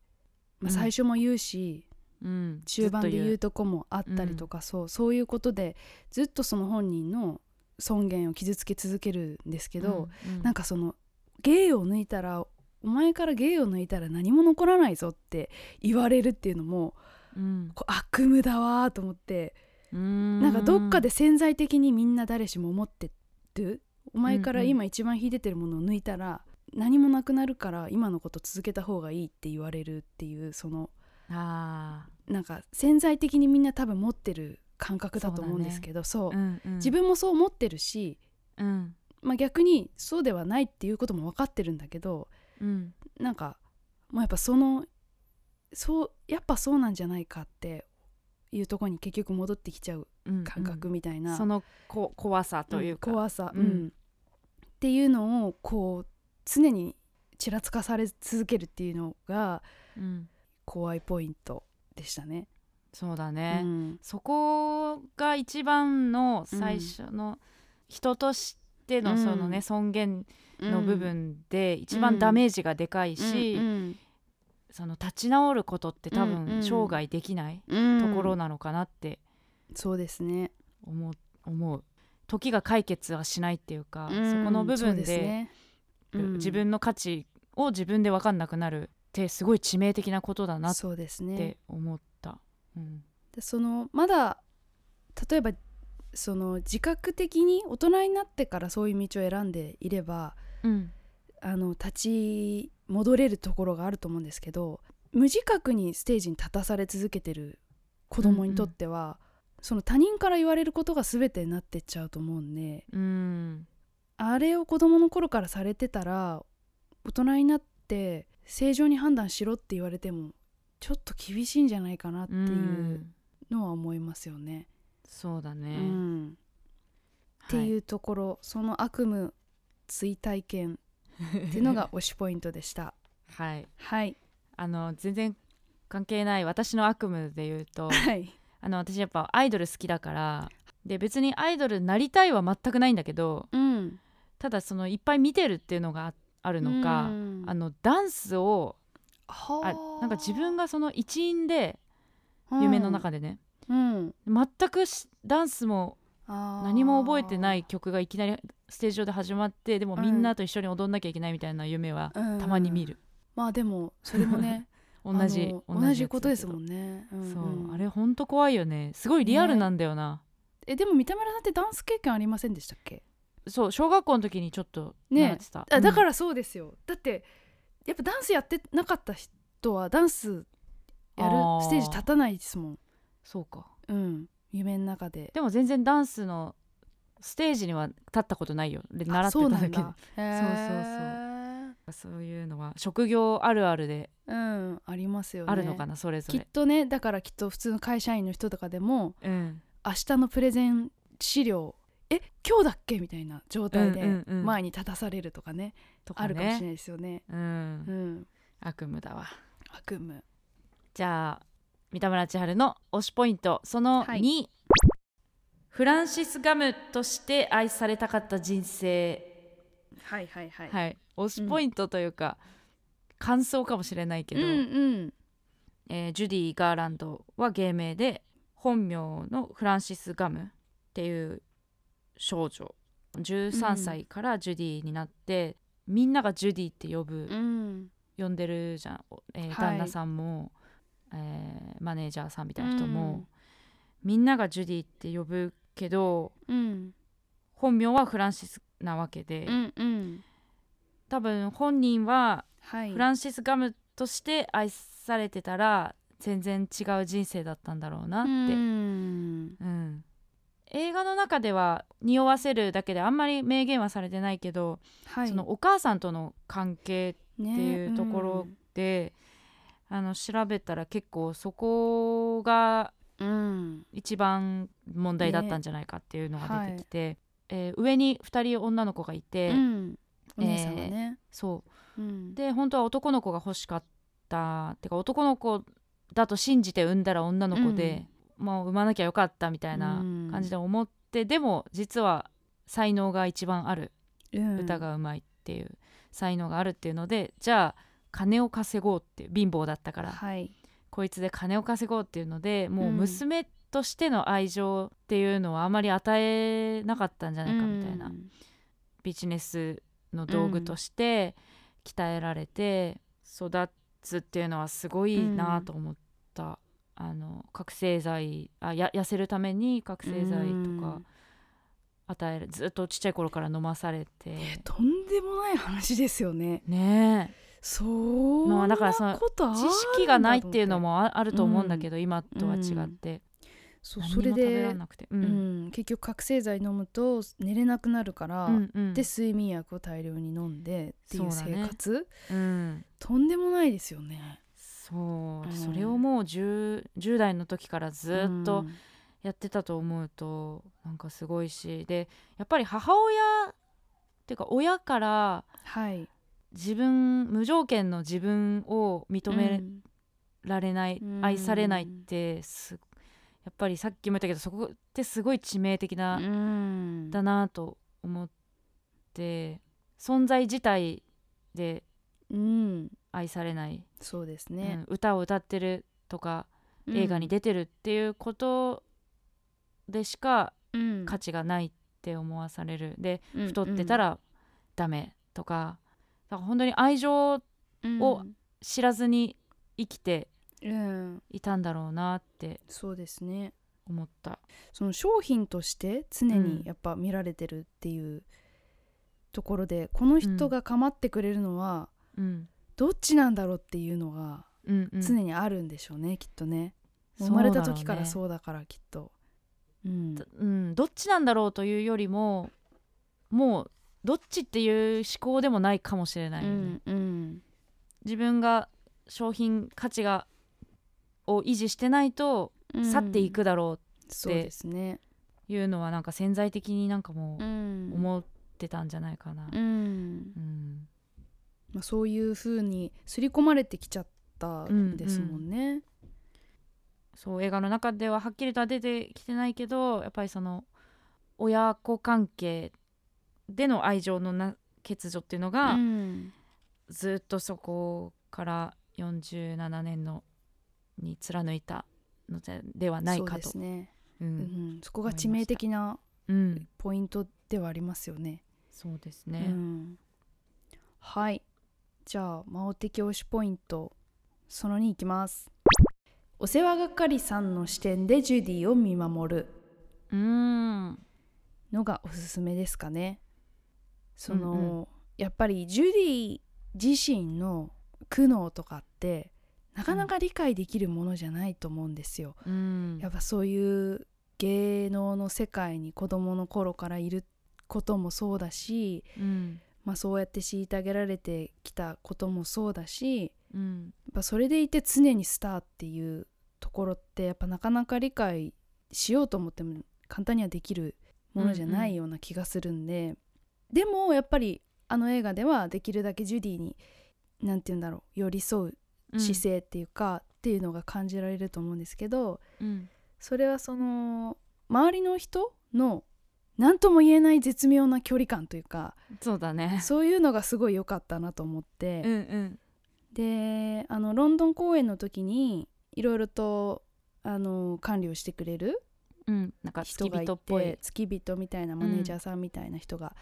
まあ、うん。最初も言うし、うん。中盤で言うとこもあったりとか、そうそういうことでずっとその本人の尊厳を傷つけ続けるんですけとど、言ううん。なんかその芸を抜いたらお前から芸を抜いたら何も残らないぞって言われるっていうのもうん。こう悪夢だわーと思って、うん。なんかどっかで潜在的にみんな誰しも思ってる？お前から今一番秀でてるものを抜いたら何もなくなるから今のこと続けた方がいいって言われるっていうそのあなんか潜在的にみんな多分持ってる感覚だと思うんですけどそう。ーうんうん。自分もそう思ってるし、うん。まあ、逆にそうではないっていうことも分かってるんだけどうん。なんかもうやっぱそのそうやっぱそうなんじゃないかっていうところに結局戻ってきちゃううん感覚みたいな、そのこ怖さというか、ん怖さ、うん。うん。っていうのをこう常にちらつかされ続けるっていうのがうん。怖いポイントでしたね。そうだね、うん。そこが一番の最初の人としてのそのね、うん。尊厳の部分で一番ダメージがでかいし、うんその立ち直ることって多うんうん。分生涯できないところなのかなってそうですね。思う,、思う。時が解決はしないっていうか、うん。そこの部そう分でね。うん。自分の価値を自分で分かんなくなるってすごい致命的なことだなって思った。うん。でそのまだ例えばその自覚的に大人になってからそういう道を選んでいればうん。あの立ち戻れるところがあると思うんですけど無自覚にステージに立たされ続けてる子供にとっては、その他人から言われることが全てになってっちゃうと思うんでうん。あれを子供の頃からされてたら大人になって正常に判断しろって言われてもちょっと厳しいんじゃないかなってういうん。のは思いますよね。そうだね、うん。っていううところその悪夢追体験っていうのが 推しポイントでした。はい。はい。あの全然関係ない私の悪夢で言うとはい。あの私やっぱアイドル好きだからで別にアイドルになりたいは全くないんだけどうん。ただそのいっぱい見てるっていうのがああるのか、うん。あのダンスをはあ。なんか自分がその一員で夢の中でね、うん。全くしダンスも何何も覚えてない曲がいきなりステージ上で始まってでもみんなと一緒に踊んなきゃいけないみたいな夢はたまに見る、まあでもそれもね 同じ同じことですもんね、うんうん。そうあれほんと怖いよね。すごいリアルなんだよな、えでも三田村さんってダンス経験ありませんでしたっけ？そう小学校の時にちょっとね習ってた、あだからそうですよ、だってやっぱダンスやってなかった人はダンスやるステージ立たないですもんそうか。うん。夢の中で。でも全然ダンスのステージには立ったことないよ。で習ってそうただけで。なんだ。そうそういうのは職業あるあるで。ううんありますよね。あるのかな、それぞきっれとねだからきっと普通の会社員の人とかでもうん。明日のプレゼン資料え今日だっけみたいな状態でうんうんうん。前に立たされるとかね、とかあるかもしれねないですよね。うん。うん。悪夢だわ。悪夢。じゃあ三田村千春の推しポイント。その2、はい。フランシス・ガムとして愛されたかった人生。はいはいはい。はい。推しポイントというか、感想かもしれないけど、うんうん。えージュディ・ガーランドは芸名で本名のフランシス・ガムっていう少女。13歳からジュディになって、みんながジュディって呼ぶ、うん。呼んでるじゃん、えーはい。旦那さんも、えーマネージャーさんみたいな人も、うん。みんながジュディって呼ぶけどうん本名はフランシスなわけで、うん。うん多分本人ははい。フランシス・ガムとして愛されてたら全然違う人生だったんだろうなって、うん。うん。映画の中では匂わせるだけであんまり明言はされてないけど、はい。そのお母さんとの関係ねっていうところで、あの調べたら結構そこがうん。一番問題だったんじゃないかっていうのが出てきて、えー上に2人女の子がいて、うん。お姉さんがね。そう。うん。で本当は男の子が欲しかったてか男の子だと信じて産んだら女の子で、もう産まなきゃよかったみたいな感じで思って、でも実は才能が一番ある。うん。歌がうまいっていう才能があるっていうので、じゃあ金を稼ごうって貧乏だったから、はい。こいつで金を稼ごうっていうのでもううん。娘としての愛情っていうのはあまり与えなかったんじゃないかみたいな、うん。ビジネスの道具として鍛えられて育つっていうのはすごいなと思った、あの覚醒剤あや痩せるために覚醒剤とか与えるずっとちっちゃい頃から飲まされて。とんでもない話ですよね。ねそうまあだなからその知識がないっていうのもああると思うんだけど、今とは違って、そう何それでにも食べられなくて。ううん。ん結局覚醒剤飲むと寝れなくなるから、うんうん。で睡眠薬を大量に飲んでっていう生活、うん。とんでもないですよね。そう、うん。それをもう 10, 10代の時からずっとうん。やってたと思うとなんかすごいし。でやっぱり母親っていうか親からはい自分無条件の自分を認められない、うん。愛されないってすやっぱりさっきも言ったけどそこってすごい致命的な、うん。だなと思って存在自体でうん愛されない、そうですうねん、歌を歌ってるとか映画に出てるっていうことでしかうん。価値がないって思わされる。でうん。太ってたらダメとかだから本当に愛情をうん。知らずに生きてうん。いたんだろうなってそうですね。思った。その商品として常うん。にやっぱ見られてるっていうところで、この人が構ってくれるのはうん。どっちなんだろうっていうのがうんうん、常にあるんでしょうね、きっとね。生まれた時からそうだからきっと。うん。うん、どっちなんだろうというよりももうどっちっていう思考でもないかもしれなういよね、んうん自分が商品価値がを維持してないとうん去っていくだろそうですね。ういうのはなんか潜在的になんかもううん。思ってたんじゃないかな。うん。うん。まあ、そういう風に刷り込まれてきちゃったんですもんね。そう映画の中でははっきりとは出てきてないけどやっぱりその親子関係での愛情のな欠如っていうのが、うんずっとそこから47年のに貫いたのでではないそうかとですね、ううんん、そこが致命的なうん。ポイントではありますよね。そうですうね、ん、はい。じゃあ魔王的推しポイントその2いきます。お世話係さんの視点でジュディを見守る。うん。のがおすすめですかね。その、うん。うやっぱりジュディ自身の苦悩とかってなかなか理解できるものじゃないと思うんですよ。うん。やっぱそういう芸能の世界に子供の頃からいることもそうだし、うん。まあ、そうやって虐げられてきたこともそうだしやうん。っぱそれでいて常にスターっていうところってやっぱなかなか理解しようと思っても簡単にはできるものじゃないような気がするんで、でもやっぱりあの映画ではできるだけジュディに何て言うんだろう寄り添う姿勢っていうか、っていうのが感じられると思うんですけどうん。それはその周りの人の何とも言えない絶妙な距離感というかそうだね。そういうのがすごい良かったなと思って、うんうん。であのロンドン公演の時にいろいろとあの管理をしてくれるうん。なんか付き人がい。人っぽいて付き人みたいなマネージャーさんみたいな人が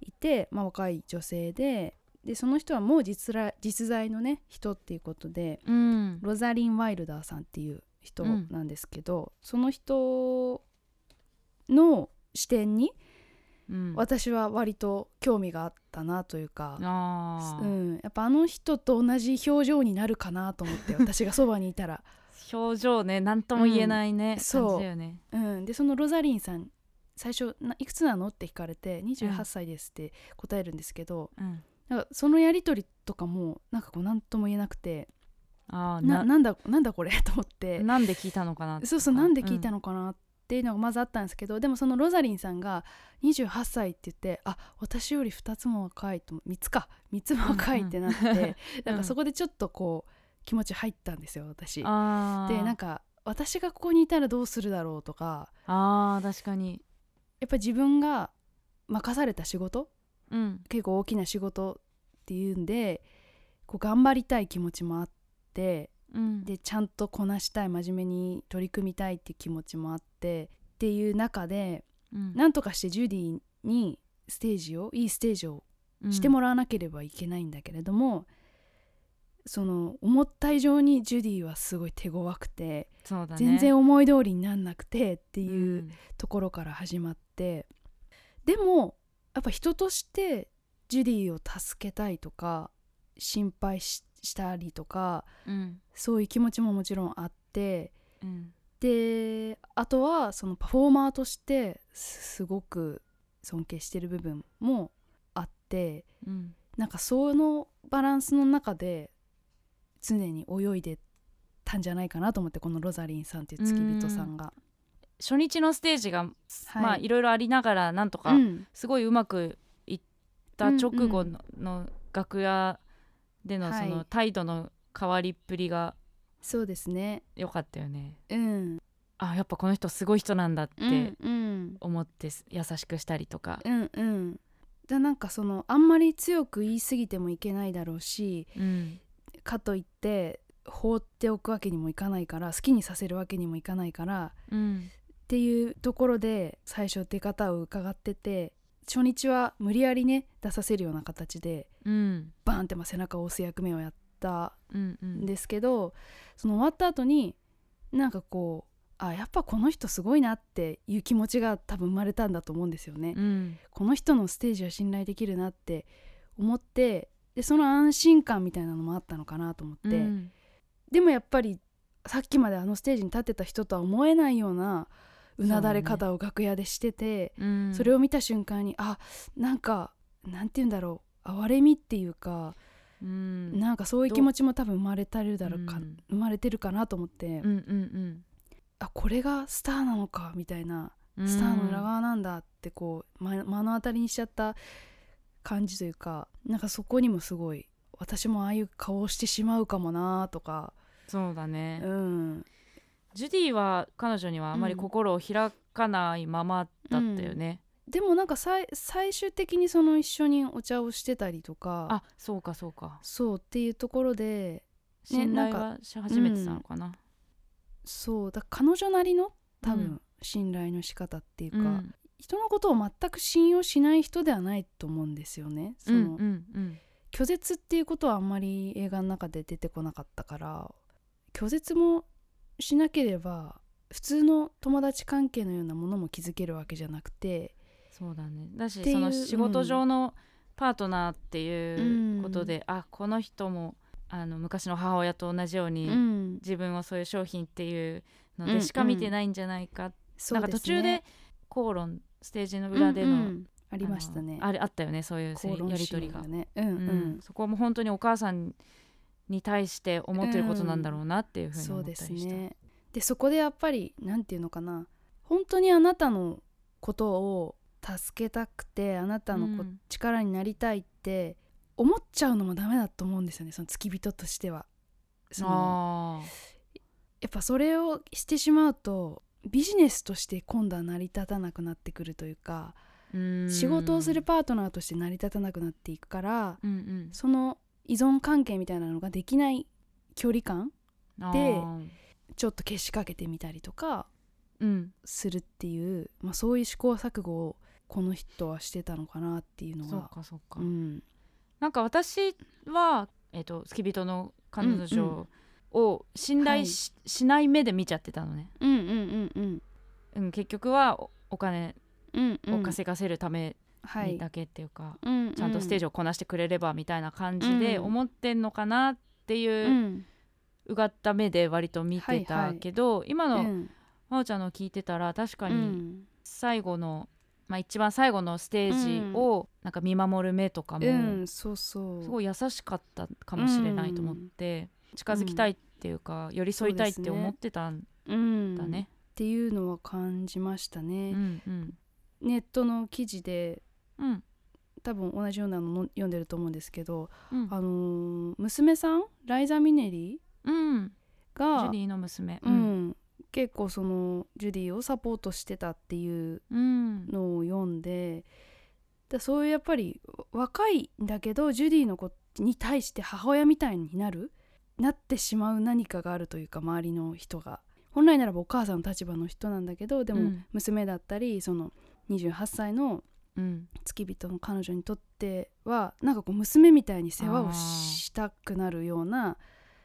いて、まあ、若い女性ででその人はもう実ら実在のね人っていうことでうん。ロザリン・ワイルダーさんっていう人なんですけど、その人の視点にうん。私は割と興味があったなというか、うん、やっぱあの人と同じ表情になるかなと思って 私がそばにいたら、表情ね何とも言えないね、んそう。感じだよね。うん、でそのロザリンさん最初ないくつなの？って聞かれて28歳ですって答えるんですけど、うん。なんかそのやり取りとかもなんかこう何とも言えなくてなあーななんだなんだこれ？と思って。なんで聞いたのかな？そうそうなんで聞いたの、のかなっていうのがまずあったんですけど、でもそのロザリンさんが28歳って言ってあ私より2つも若いと3つか。3つも若いってなって、なんかそこでちょっとこう気持ち入ったんですよ私。でなんか私がここにいたらどうするだろうとか。あー確かにやっぱ自分が任された仕事うん。結構大きな仕事っていうんでこう頑張りたい気持ちもあってうん。でちゃんとこなしたい真面目に取り組みたいっていう気持ちもあってっていう中でうん。なんとかしてジュディにステージをいいステージをうん。してもらわなければいけないんだけれども、その思った以上にジュディはすごい手強くて、ね。全然思い通りになんなくてっていううん。ところから始まって。でもやっぱ人としてジュディを助けたいとか心配ししたりとかうん。そういう気持ちももちろんあって。うん。であとはそのパフォーマーとしてすすごく尊敬してる部分もあって。うん。なんかそのバランスの中で常に泳いでたんじゃないかなと思ってこのロザリンさんっていう付き人さんが。初日のステージが、はいまあいろいろありながらなんとかうんすごいうまくいった直後うんの,、の楽屋でのはいその態度の変わりっぷりがそうですね。良かったよね。うん。あやっぱこの人すごい人なんだって思ってす優しくしたりとか。うんうん。でなんかそのあんまり強く言い過ぎてもいけないだろうしうんかといって放っておくわけにもいかないから好きにさせるわけにもいかないからうんっていうところで最初出方を伺ってて初日は無理やりね出させるような形でうんバーンってまあ背中を押す役目をやったうんうんんですけどその終わった後になんかこうあやっぱこの人すごいなっていう気持ちが多分生まれたんだと思うんですよね。うんこの人のステージは信頼できるなって思ってでその安心感みたいなのもあったのかなと思って、うん。でもやっぱりさっきまであのステージに立ってた人とは思えないようなうなだれ方を楽屋でしててうん。そ,、れを見た瞬間にあなんかなんて言うんだろう哀れみっていうか、うん。なんかそういう気持ちも多分生まれたるだろうか、うん。生まれてるかなと思って、うんうん。あこれがスターなのかみたいな。うん。スターの裏側なんだってこう、ま目の当たりにしちゃった感じというかなんかそこにもすごい私もああいう顔をしてしまうかもなとか、そうだね、うん、ジュディは彼女にはあまり心を開かないままだったよね、でもなんかさい最終的にその一緒にお茶をしてたりとか。あそうかそうか。そうっていうところで信頼はし始めてたのかな、そうだ彼女なりの多分、うん。信頼の仕方っていうか、うん人のことを全く信用しない人ではないと思うんですよね。その、うんうんうん。拒絶っていうことはあんまり映画の中で出てこなかったから拒絶もしなければ普通の友達関係のようなものも築けるわけじゃなくてそうだね。だしその仕事上のパートナーっていうことで、あこの人もあの昔の母親と同じように、うん。自分をそういう商品っていうのうんうん。でしか見てないんじゃないか、そうなんか途中で口論ステージの裏での、うん。うんありましたね。あれあったよねそういうやり取りが。ね。うんううん。ん、そこはもう本当にお母さんに対して思ってることなんだろうなっていうふうにそうで思ったりした、すね。でそこでやっぱりなんていうのかな。本当にあなたのことを助けたくてあなたのこ、うん。力になりたいって思っちゃうのもダメだと思うんですよねその付き人としては。そのあやっぱそれをしてしまうとビジネスとして今度は成り立たなくなってくるというか、仕事をするパートナーとして成り立たなくなっていくからうんうん。その依存関係みたいなのができない距離感あでーちょっとけしかけてみたりとかうん。するっていう、まあ、そういう試行錯誤をこの人はしてたのかなっていうのそうはかそうか、うん。なんか私は、えっと付き人の彼うんう女を信頼し,、しない目で見ちゃってたのね、うんうんうんうん。うん、結局はおお金うんうん。を稼がせるためはい。にだけっていうか、うんちゃんとステージをこなしてくれればみたいな感じでうん思ってんのかなっていうう、ん。うがった目で割と見てたけど、今のうん。真央ちゃんの聞いてたら確かうにん。最後の、まあ、一番最後のステージをなんか見守る目とかも、うんそうそう。すごい優しかったかもしれないと思って、近づきたいっていうか、寄り添いたいって思ってたんうんだね。っていうのは感じましたうね、んうん。ネットの記事でうん。多分同じようなのの読んでると思うんですけど、うん。あのー娘さん？ライザ・ミネリうん、ジがュディの娘。うん。結構そのジュディをサポートしてたっていううん。のを読んででそういうやっぱり若いんだけどジュディの子に対して母親みたいになるなってしまう何かがあるというか周りの人が。本来ならばお母さんの立場の人なんだけどでもうん。娘だったりその28歳のうん。付き人の彼女にとってはなんかこう娘みたいに世話をしたくなるような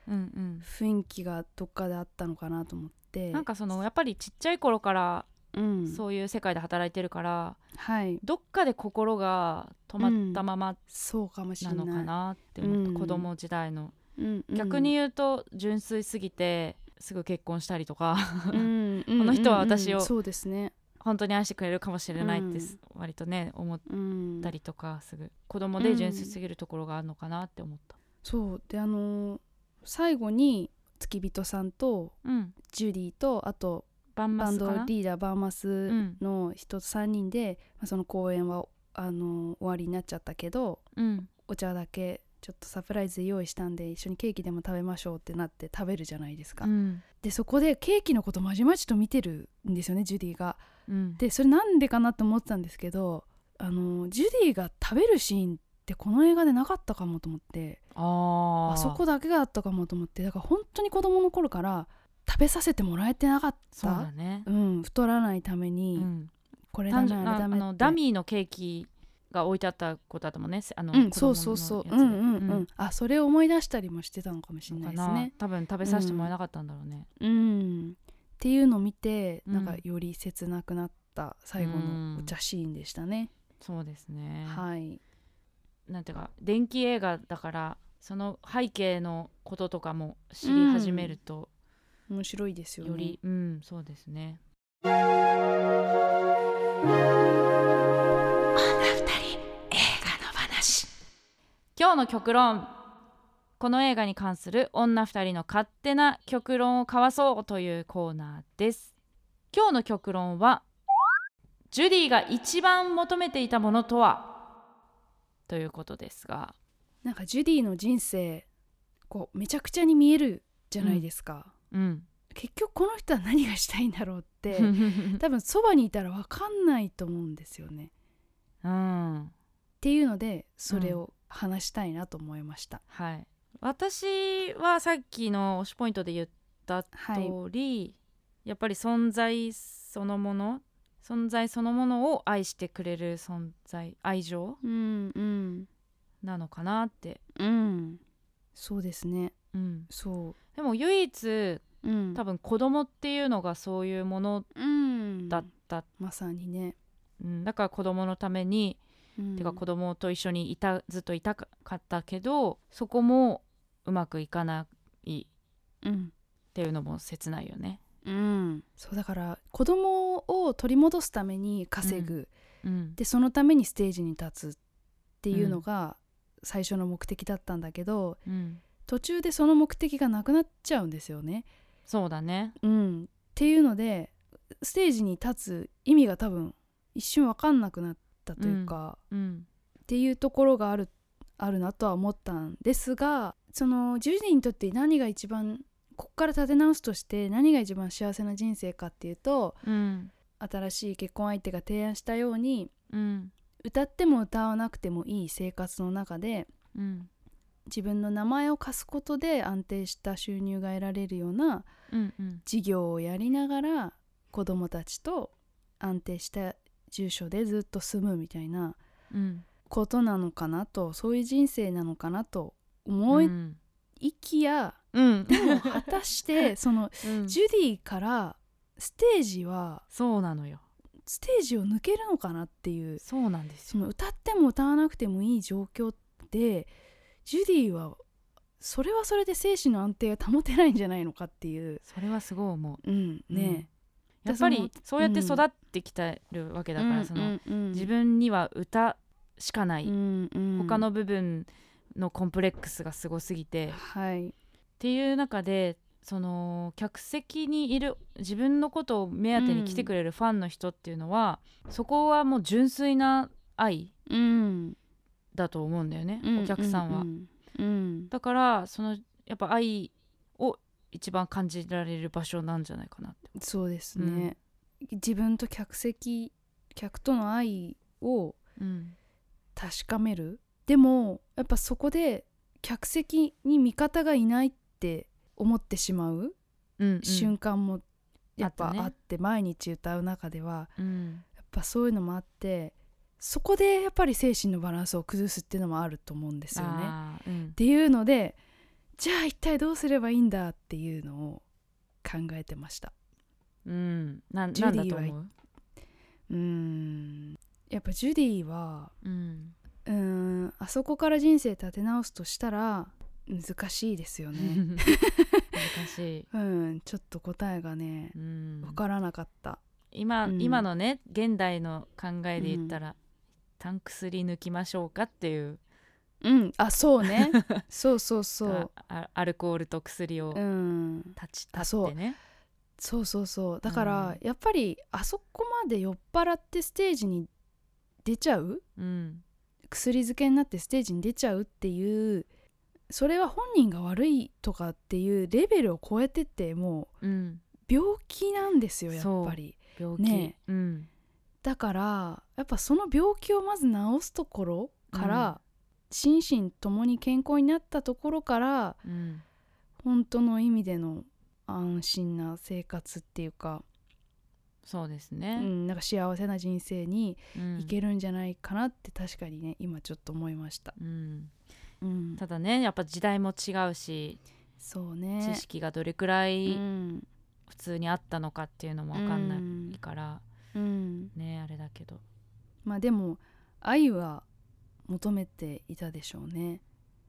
うん雰囲気がどっかであったのかなと思って。うん、なんかそのやっぱりちっちゃい頃からうん。そういう世界で働いてるから、はい。どっかで心が止まったままそうかもしれなないのかなって思った、うん。子供時代の、うんうん。逆に言うと純粋すぎてすぐ結婚したりとか。うんこの人は私をそうですね。本当に愛してくれるかもしれないってうん。割とね思っうんたりとかすぐ。子供で純粋すぎるところがあるのかなって思った。そう。であのー最後に付き人さんとうん、ジュディとあとバンドリーダーバーマスの人3人で、まあ、その公演はあのー終わりになっちゃったけどうん。お茶だけちょっとサプライズで用意したんで一緒にケーキでも食べましょうってなって食べるじゃないですか、うん。でそこでケーキのことまじまじと見てるんですよねジュディが。うん。でそれなんでかなって思ってたんですけどあのジュディが食べるシーンってこの映画でなかったかもと思って。ああそこだけがあったかもと思って。だから本当に子供の頃から食べさせてもらえてなかっそうね、うん、太らないために、うん、これダメダメダミーのケーキが置いてあったことだったもんね。あの、うん、そうそうそう。やつでうんうん。うん、あそれを思い出したりもしてたのかもしれないですね。多分食べさせてもらえなかったんだろうね、うん。っていうのを見てうん。なんかより切なくなった最後のお茶シーンでしたね、そうですね、はい。なんていうか電気映画だからその背景のこととかも知り始めると、面白いですよね。よりうんそうですね今日の極論。この映画に関する女二人の勝手な極論を交わそうというコーナーです。今日の極論はジュディが一番求めていたものとは？ということですが。なんかジュディの人生こうめちゃくちゃに見えるじゃないですか、うん。結局この人は何がしたいんだろうって 多分そばにいたら分かんないと思うんですよね。うん。っていうのでそれを話したいなと思いました、はい。私はさっきの推しポイントで言った通はいり、やっぱり存在そのもの存在そのものを愛してくれる存在愛情うんうん。なのかなって、うん。そうですね。うん、そでも唯一ううん。多分子供っていうのがそういうものうんだった、まさにね、うん、だから子供のために、うん。てか子供と一緒にいたずっといたかったけどそこもうまくいかない。っうん。ていうのも切ないよね。うん、そうだから子供を取り戻すために稼ぐ、うん、でそのためにステージに立つっていうのが最初の目的だったんだけど、うん、途中でその目的がなくなっちゃうんですよね。そうだね。うん、っていうのでステージに立つ意味が多分一瞬分かんなくなったというか、うん。っていうところがあるあるなとは思ったんですがそのジュディにとって何が一番こっから立て直すとして何が一番幸せな人生かっていうとうん。新しい結婚相手が提案したようにうん。歌っても歌わなくてもいい生活の中でうん。自分の名前を貸すことで安定した収入が得られるような事業をやりながら子供たちと安定した住所でずっと住むみたいなうん。ことなのかなとそういう人生なのかなと思いうん。きや、うん。でも果たして そのうん。ジュディからステージはそうなのよ。ステージを抜けるのかなっていう。そうなんですよ。その歌っても歌わなくてもいい状況でジュディはそれはそれで精神の安定が保てないんじゃないのかっていう、それはすごい思う。うんねやっぱりそうやってうん。育ってきてるわけだから、その、うんうん。自分には歌しかない、うんうん。他の部分のコンプレックスがすごすぎて、っはい。ていう中でその客席にいる自分のことを目当てに来てくれるファンの人っていうのは、そこはもう純粋な愛うん。だと思うんだよね、お客さんは。うんうんだからそのやっぱ愛を一番感じられる場所なんじゃないかなって。そうですね、自分と客席客との愛をうん。確かめる。でもやっぱそこで客席に味方がいないって思ってしまううんうん。瞬間もやっぱあって毎日歌う中では。うん。やっぱそういうのもあってそこでやっぱり精神のバランスを崩すっていうのもあると思うんですよね。うん。っていうのでじゃあ一体どうすればいいんだっていうのを考えてました。うん、なんジュう、ん。やっぱジュディはうん、うーんあそこから人生立て直すとしたら難しいですよね。難しい、うんちょっと答えがねうん、分からなかった。今、うん。今のね現代の考えで言ったら、タンク薬抜きましょうかっていううん。あそうね。そうそうそう。あアルコールと薬をうん。立ちあ立ってね。そう。そうそうだから、うん。やっぱりあそこまで酔っ払ってステージに出ちゃう？うん。薬漬けになってステージに出ちゃうっていうそれは本人が悪いとかっていうレベルを超えててもうん。う病気なんですよやっぱり。病気、ねうん。だからやっぱその病気をまず治すところから、心身ともに健康になったところからうん本当の意味での安心な生活っていうか、そうですうね、ん、なんか幸せな人生にうん。いけるんじゃないかなって確かにね今ちょっと思いました。うん。うん、ただねやっぱ時代も違うしそうね。知識がどれくらういん。普通にあったのかっていうのも分かんないから、うん、ねあれだけど。まあでも愛は求めていたでしょうね。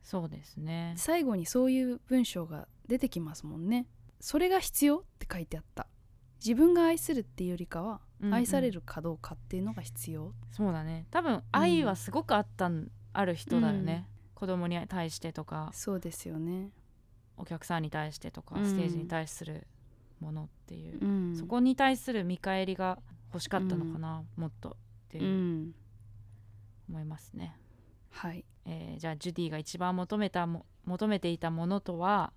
そうですね。最後にそういう文章が出てきますもんね。それが必要って書いてあった。自分が愛するっていうよりかは、うんうん。愛されるかどうかっていうのが必要。そうだね。多分愛はすごくあったん、ある人だよね、子供に対してとか。そうですよね。お客さんに対してとか、うん。ステージに対するものっていう、うん。そこに対する見返りが欲しかったのかな、もっとってう。いうん。思いますね、はい。えーじゃあジュディが一番求めたも求めていたものとは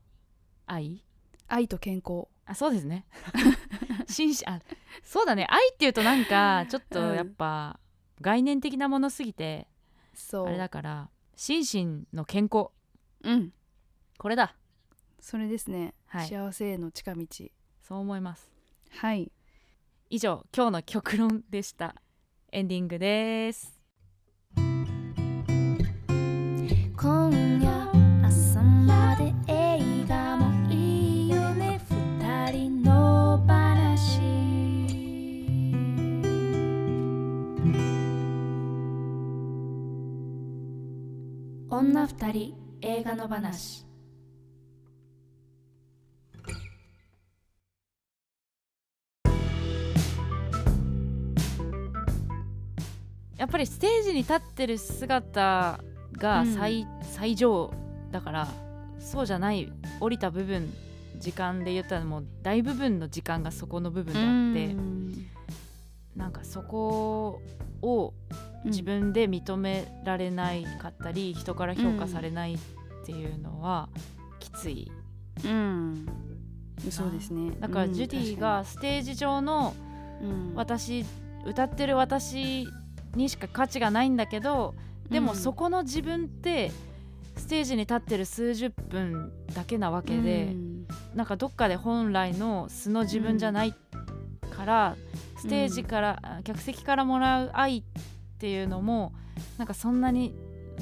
愛？愛と健康。あそうですね。あそうだね。愛っていうとなんかちょっとやっぱ概念的なものすぎて、そう。あれだから心身の健康。うん。これだ。それですね、はい。幸せへの近道。そう思います。はい。以上今日の極論でした。エンディングです今夜朝まで映画もいいよね。二人の話。女二人映画の話。やっぱりステージに立ってる姿が最,、最上だからそうじゃない降りた部分時間で言ったらもう大部分の時間がそこの部分であって、なんかそこを自分で認められないかったり、人から評価されないっていうのはきつい、うん。そうですね。だからジュディがステージ上のうん。私歌ってる私にしか価値がないんだけどでもそこの自分ってステージに立ってる数十分だけなわけで、うん。なんかどっかで本来の素の自分じゃないから、ステージから、あ客席からもらう愛っていうのもなんかそんなに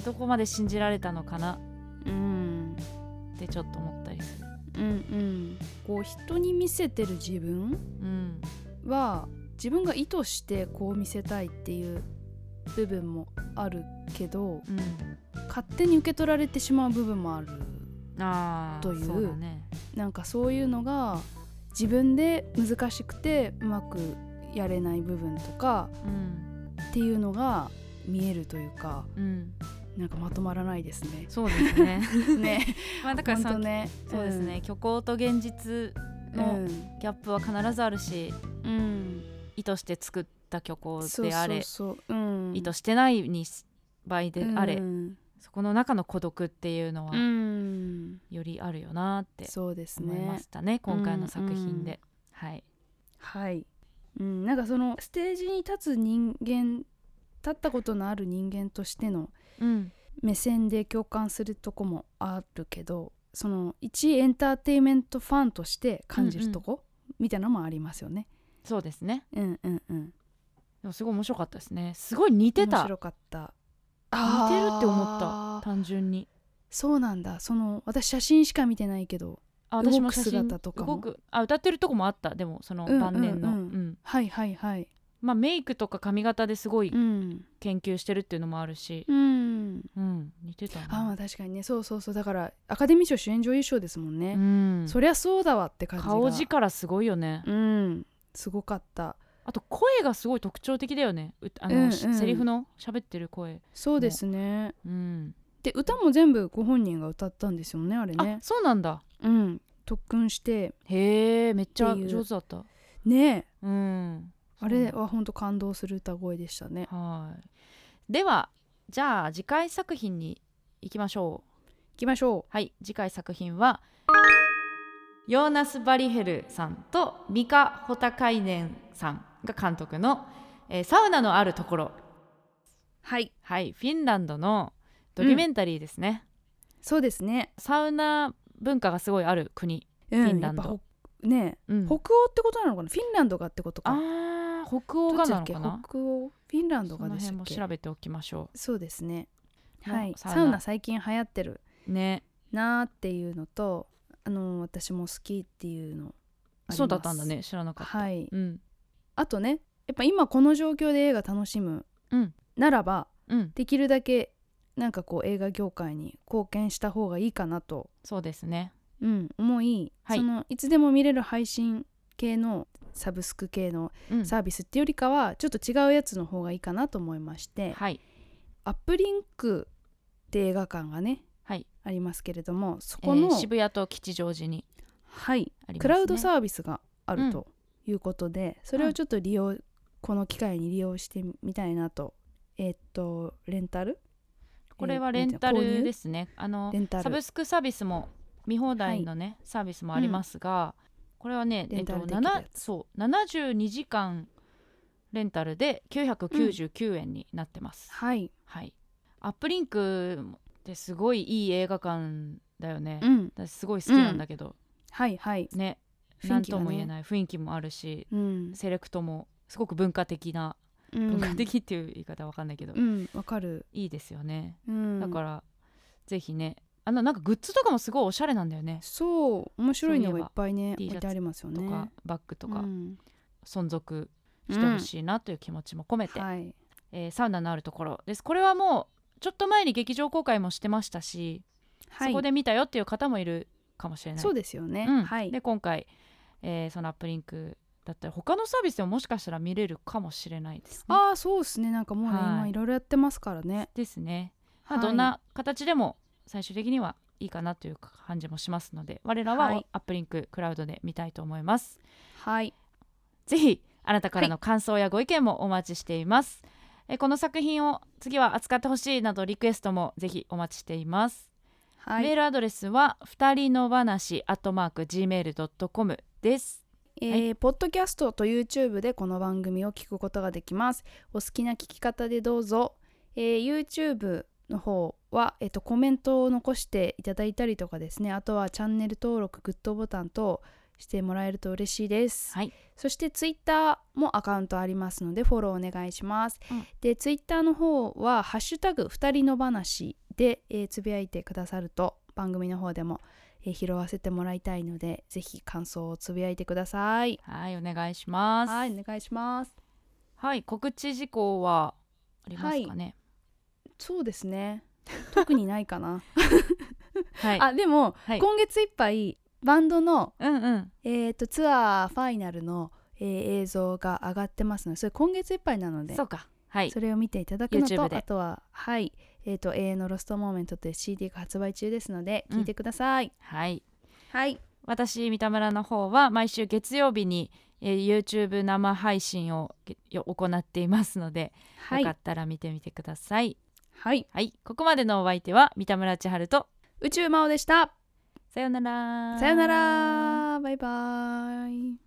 どこまで信じられたのかなうん。ってちょっと思ったりする。うんうん。こう人に見せてる自分うん。は自分が意図してこう見せたいっていう部分もあるけどうん、勝手に受け取られてしまう部分もある。という。そうだね。なんかそういうのが自分で難しくてうまくやれない部分とかうん。っていうのが見えるというかうん、なんかまとまらないですね。そうですね。ね。まあだからそね。そうですね、虚構と現実うん。のギャップは必ずあるし、うん。意図して作った虚構であれ意図してないに場合であれ、うん。そこの中の孤独っていうのはうん。よりあるよなって思いまねしたね今回の作品で、うんはい。はい、うん、なんかそのステージに立つ人間立ったことのある人間としてのうん。目線で共感するとこもあるけどその一エンターテインメントファンとして感じるとこ、みたいなのもありますよね。そうですね。うんうんうん。でもすごい面白かったですね。すごい似てた。似面白かった。てるって思った。単純に。そうなんだ。その私写真しか見てないけどあ私も写真姿とかも。動く。あ歌ってるとこもあった。でもそのうんうんうん。晩年の、うん。はいはいはい。まあメイクとか髪型ですごいうん。研究してるっていうのもあるし、うん。うん、似てたああ確かにね。そうそうそう。だからアカデミー賞主演女優賞ですもんね。うん、そりゃそうだわって感じが。顔力すごいよね、うん。すごかった。あと声がすごい特徴的だよね。うあの、うんうん。しセリフの喋ってる声。そうですね。う。ん。で歌も全部ご本人が歌ったんですよねあれあね。そうなんだ。うん。特訓して。へえめっちゃ上手だった。ね。えうん。あれは本当感動する歌声でしたね。はい。ではじゃあ次回作品に行きましょう。行きましょはい。次回作品はヨーナス・バリヘルさんとミカ・ホタカイネンさんが監督のえーサウナのあるところ。はい。はい。フィンランドのドキュメンタリーですね、そうですね、サウナ文化がすごいある国、うん、フィンランド。ねうん。北欧ってことなのかな？フィンランドがってことか。あー北欧がなのかな？北欧？フィンランドがでしたっけ？調べておきましょそうですね。のはい。サウナ。最近流行ってるうね。なーっていうのとあの私も好きっていうのそうだったんだね。知らなかった、はい。うんあとねやっぱ今この状況で映画楽しむうん。ならばうん。できるだけなんかこう映画業界に貢献した方がいいかなと、そうですね。うん、思い、はい。そのいつでも見れる配信系のサブスク系のうん。サービスっていうよりかはちょっと違うやつの方がいいかなと思いまして、はい。アップリンクって映画館がねはい、ありますけれどもそえこの、ー渋谷と吉祥寺にはい。クラウドサービスがあうん。るということで、それをちょっと利用、この機会に利用してみたいなとえーっとレンタル？これはレンタルですすね。あのサブスクサービスも見放題のね、サービスもありますが、これはね、えっと、レンタルできるや7つそう72時間レンタルで999円になってます、はい、はい。アップリンクってすごいいい映画館だよね、うん、私すごい好きなんだけど、はいはい、ねなん雰囲気がね。とも言えない雰囲気もあるしうん。セレクトもすごく文化的な、うん、文化的っていう言い方わかんないけど、うんわかる、いいですよね。うん、だから、ぜひね。あのなんかグッズとかもすごいおしゃれなんだよね。そう。面白いのがいっぱいね置いてありますよね。とか、バッグとかうん。存続してほしいなという気持ちも込めて、はい。えーサウナのあるところです。これはもうちょっと前に劇場公開もしてましたし、はい。そこで見たよっていう方もいるかもしれない。そうですよね、うん。はい。で今回、えーそのアップリンクだったり他のサービスでももしかしたら見れるかもしれないですね。ああそうですねなんかもうね、はい今いろいろやってますからね、ですね。まあ、はいどんな形でも最終的にはいいかなという感じもしますので我らははいアップリンククラウドで見たいと思います。はいぜひあなたからの感想やご意見もお待ちしています。えこの作品を次は扱ってほしいなどリクエストもぜひお待ちしています。はい、メールアドレスは二人の話アットマーク gmail.com です。えーポッドキャストと YouTube でこの番組を聞くことができます。お好きな聞き方でどうぞ、えー YouTube の方は、えっとコメントを残していただいたりとかですね。あとはチャンネル登録グッドボタンとしてもらえると嬉しいです、はい。そして Twitter もアカウントありますのでフォローお願いします、うん。で Twitter の方は「ハッシュタグ二人の話で」えーつぶやいてくださると番組の方でも、えー拾わせてもらいたいのでぜひ感想をつぶやいてくださいはいお願いします。はいお願いしますはい告知事項はありますかね？そうですね特にないかな、はい。あでも、はい今月いっぱいバンドの、うんうん。えー、とツアーファイナルの、えー映像が上がってますのでそれ今月いっぱいなのでそうか。はい。それを見ていただくのとであとははいえっ、と永遠のロストモーメントという CD が発売中ですので聞いてください、はい。はい私三田村の方は毎週月曜日に、えー YouTube 生配信を行っていますので、はいよかったら見てみてください。はいはい。ここまでのお相手は三田村千春と宇宙魔王でしたさようなら。さよならバイバイ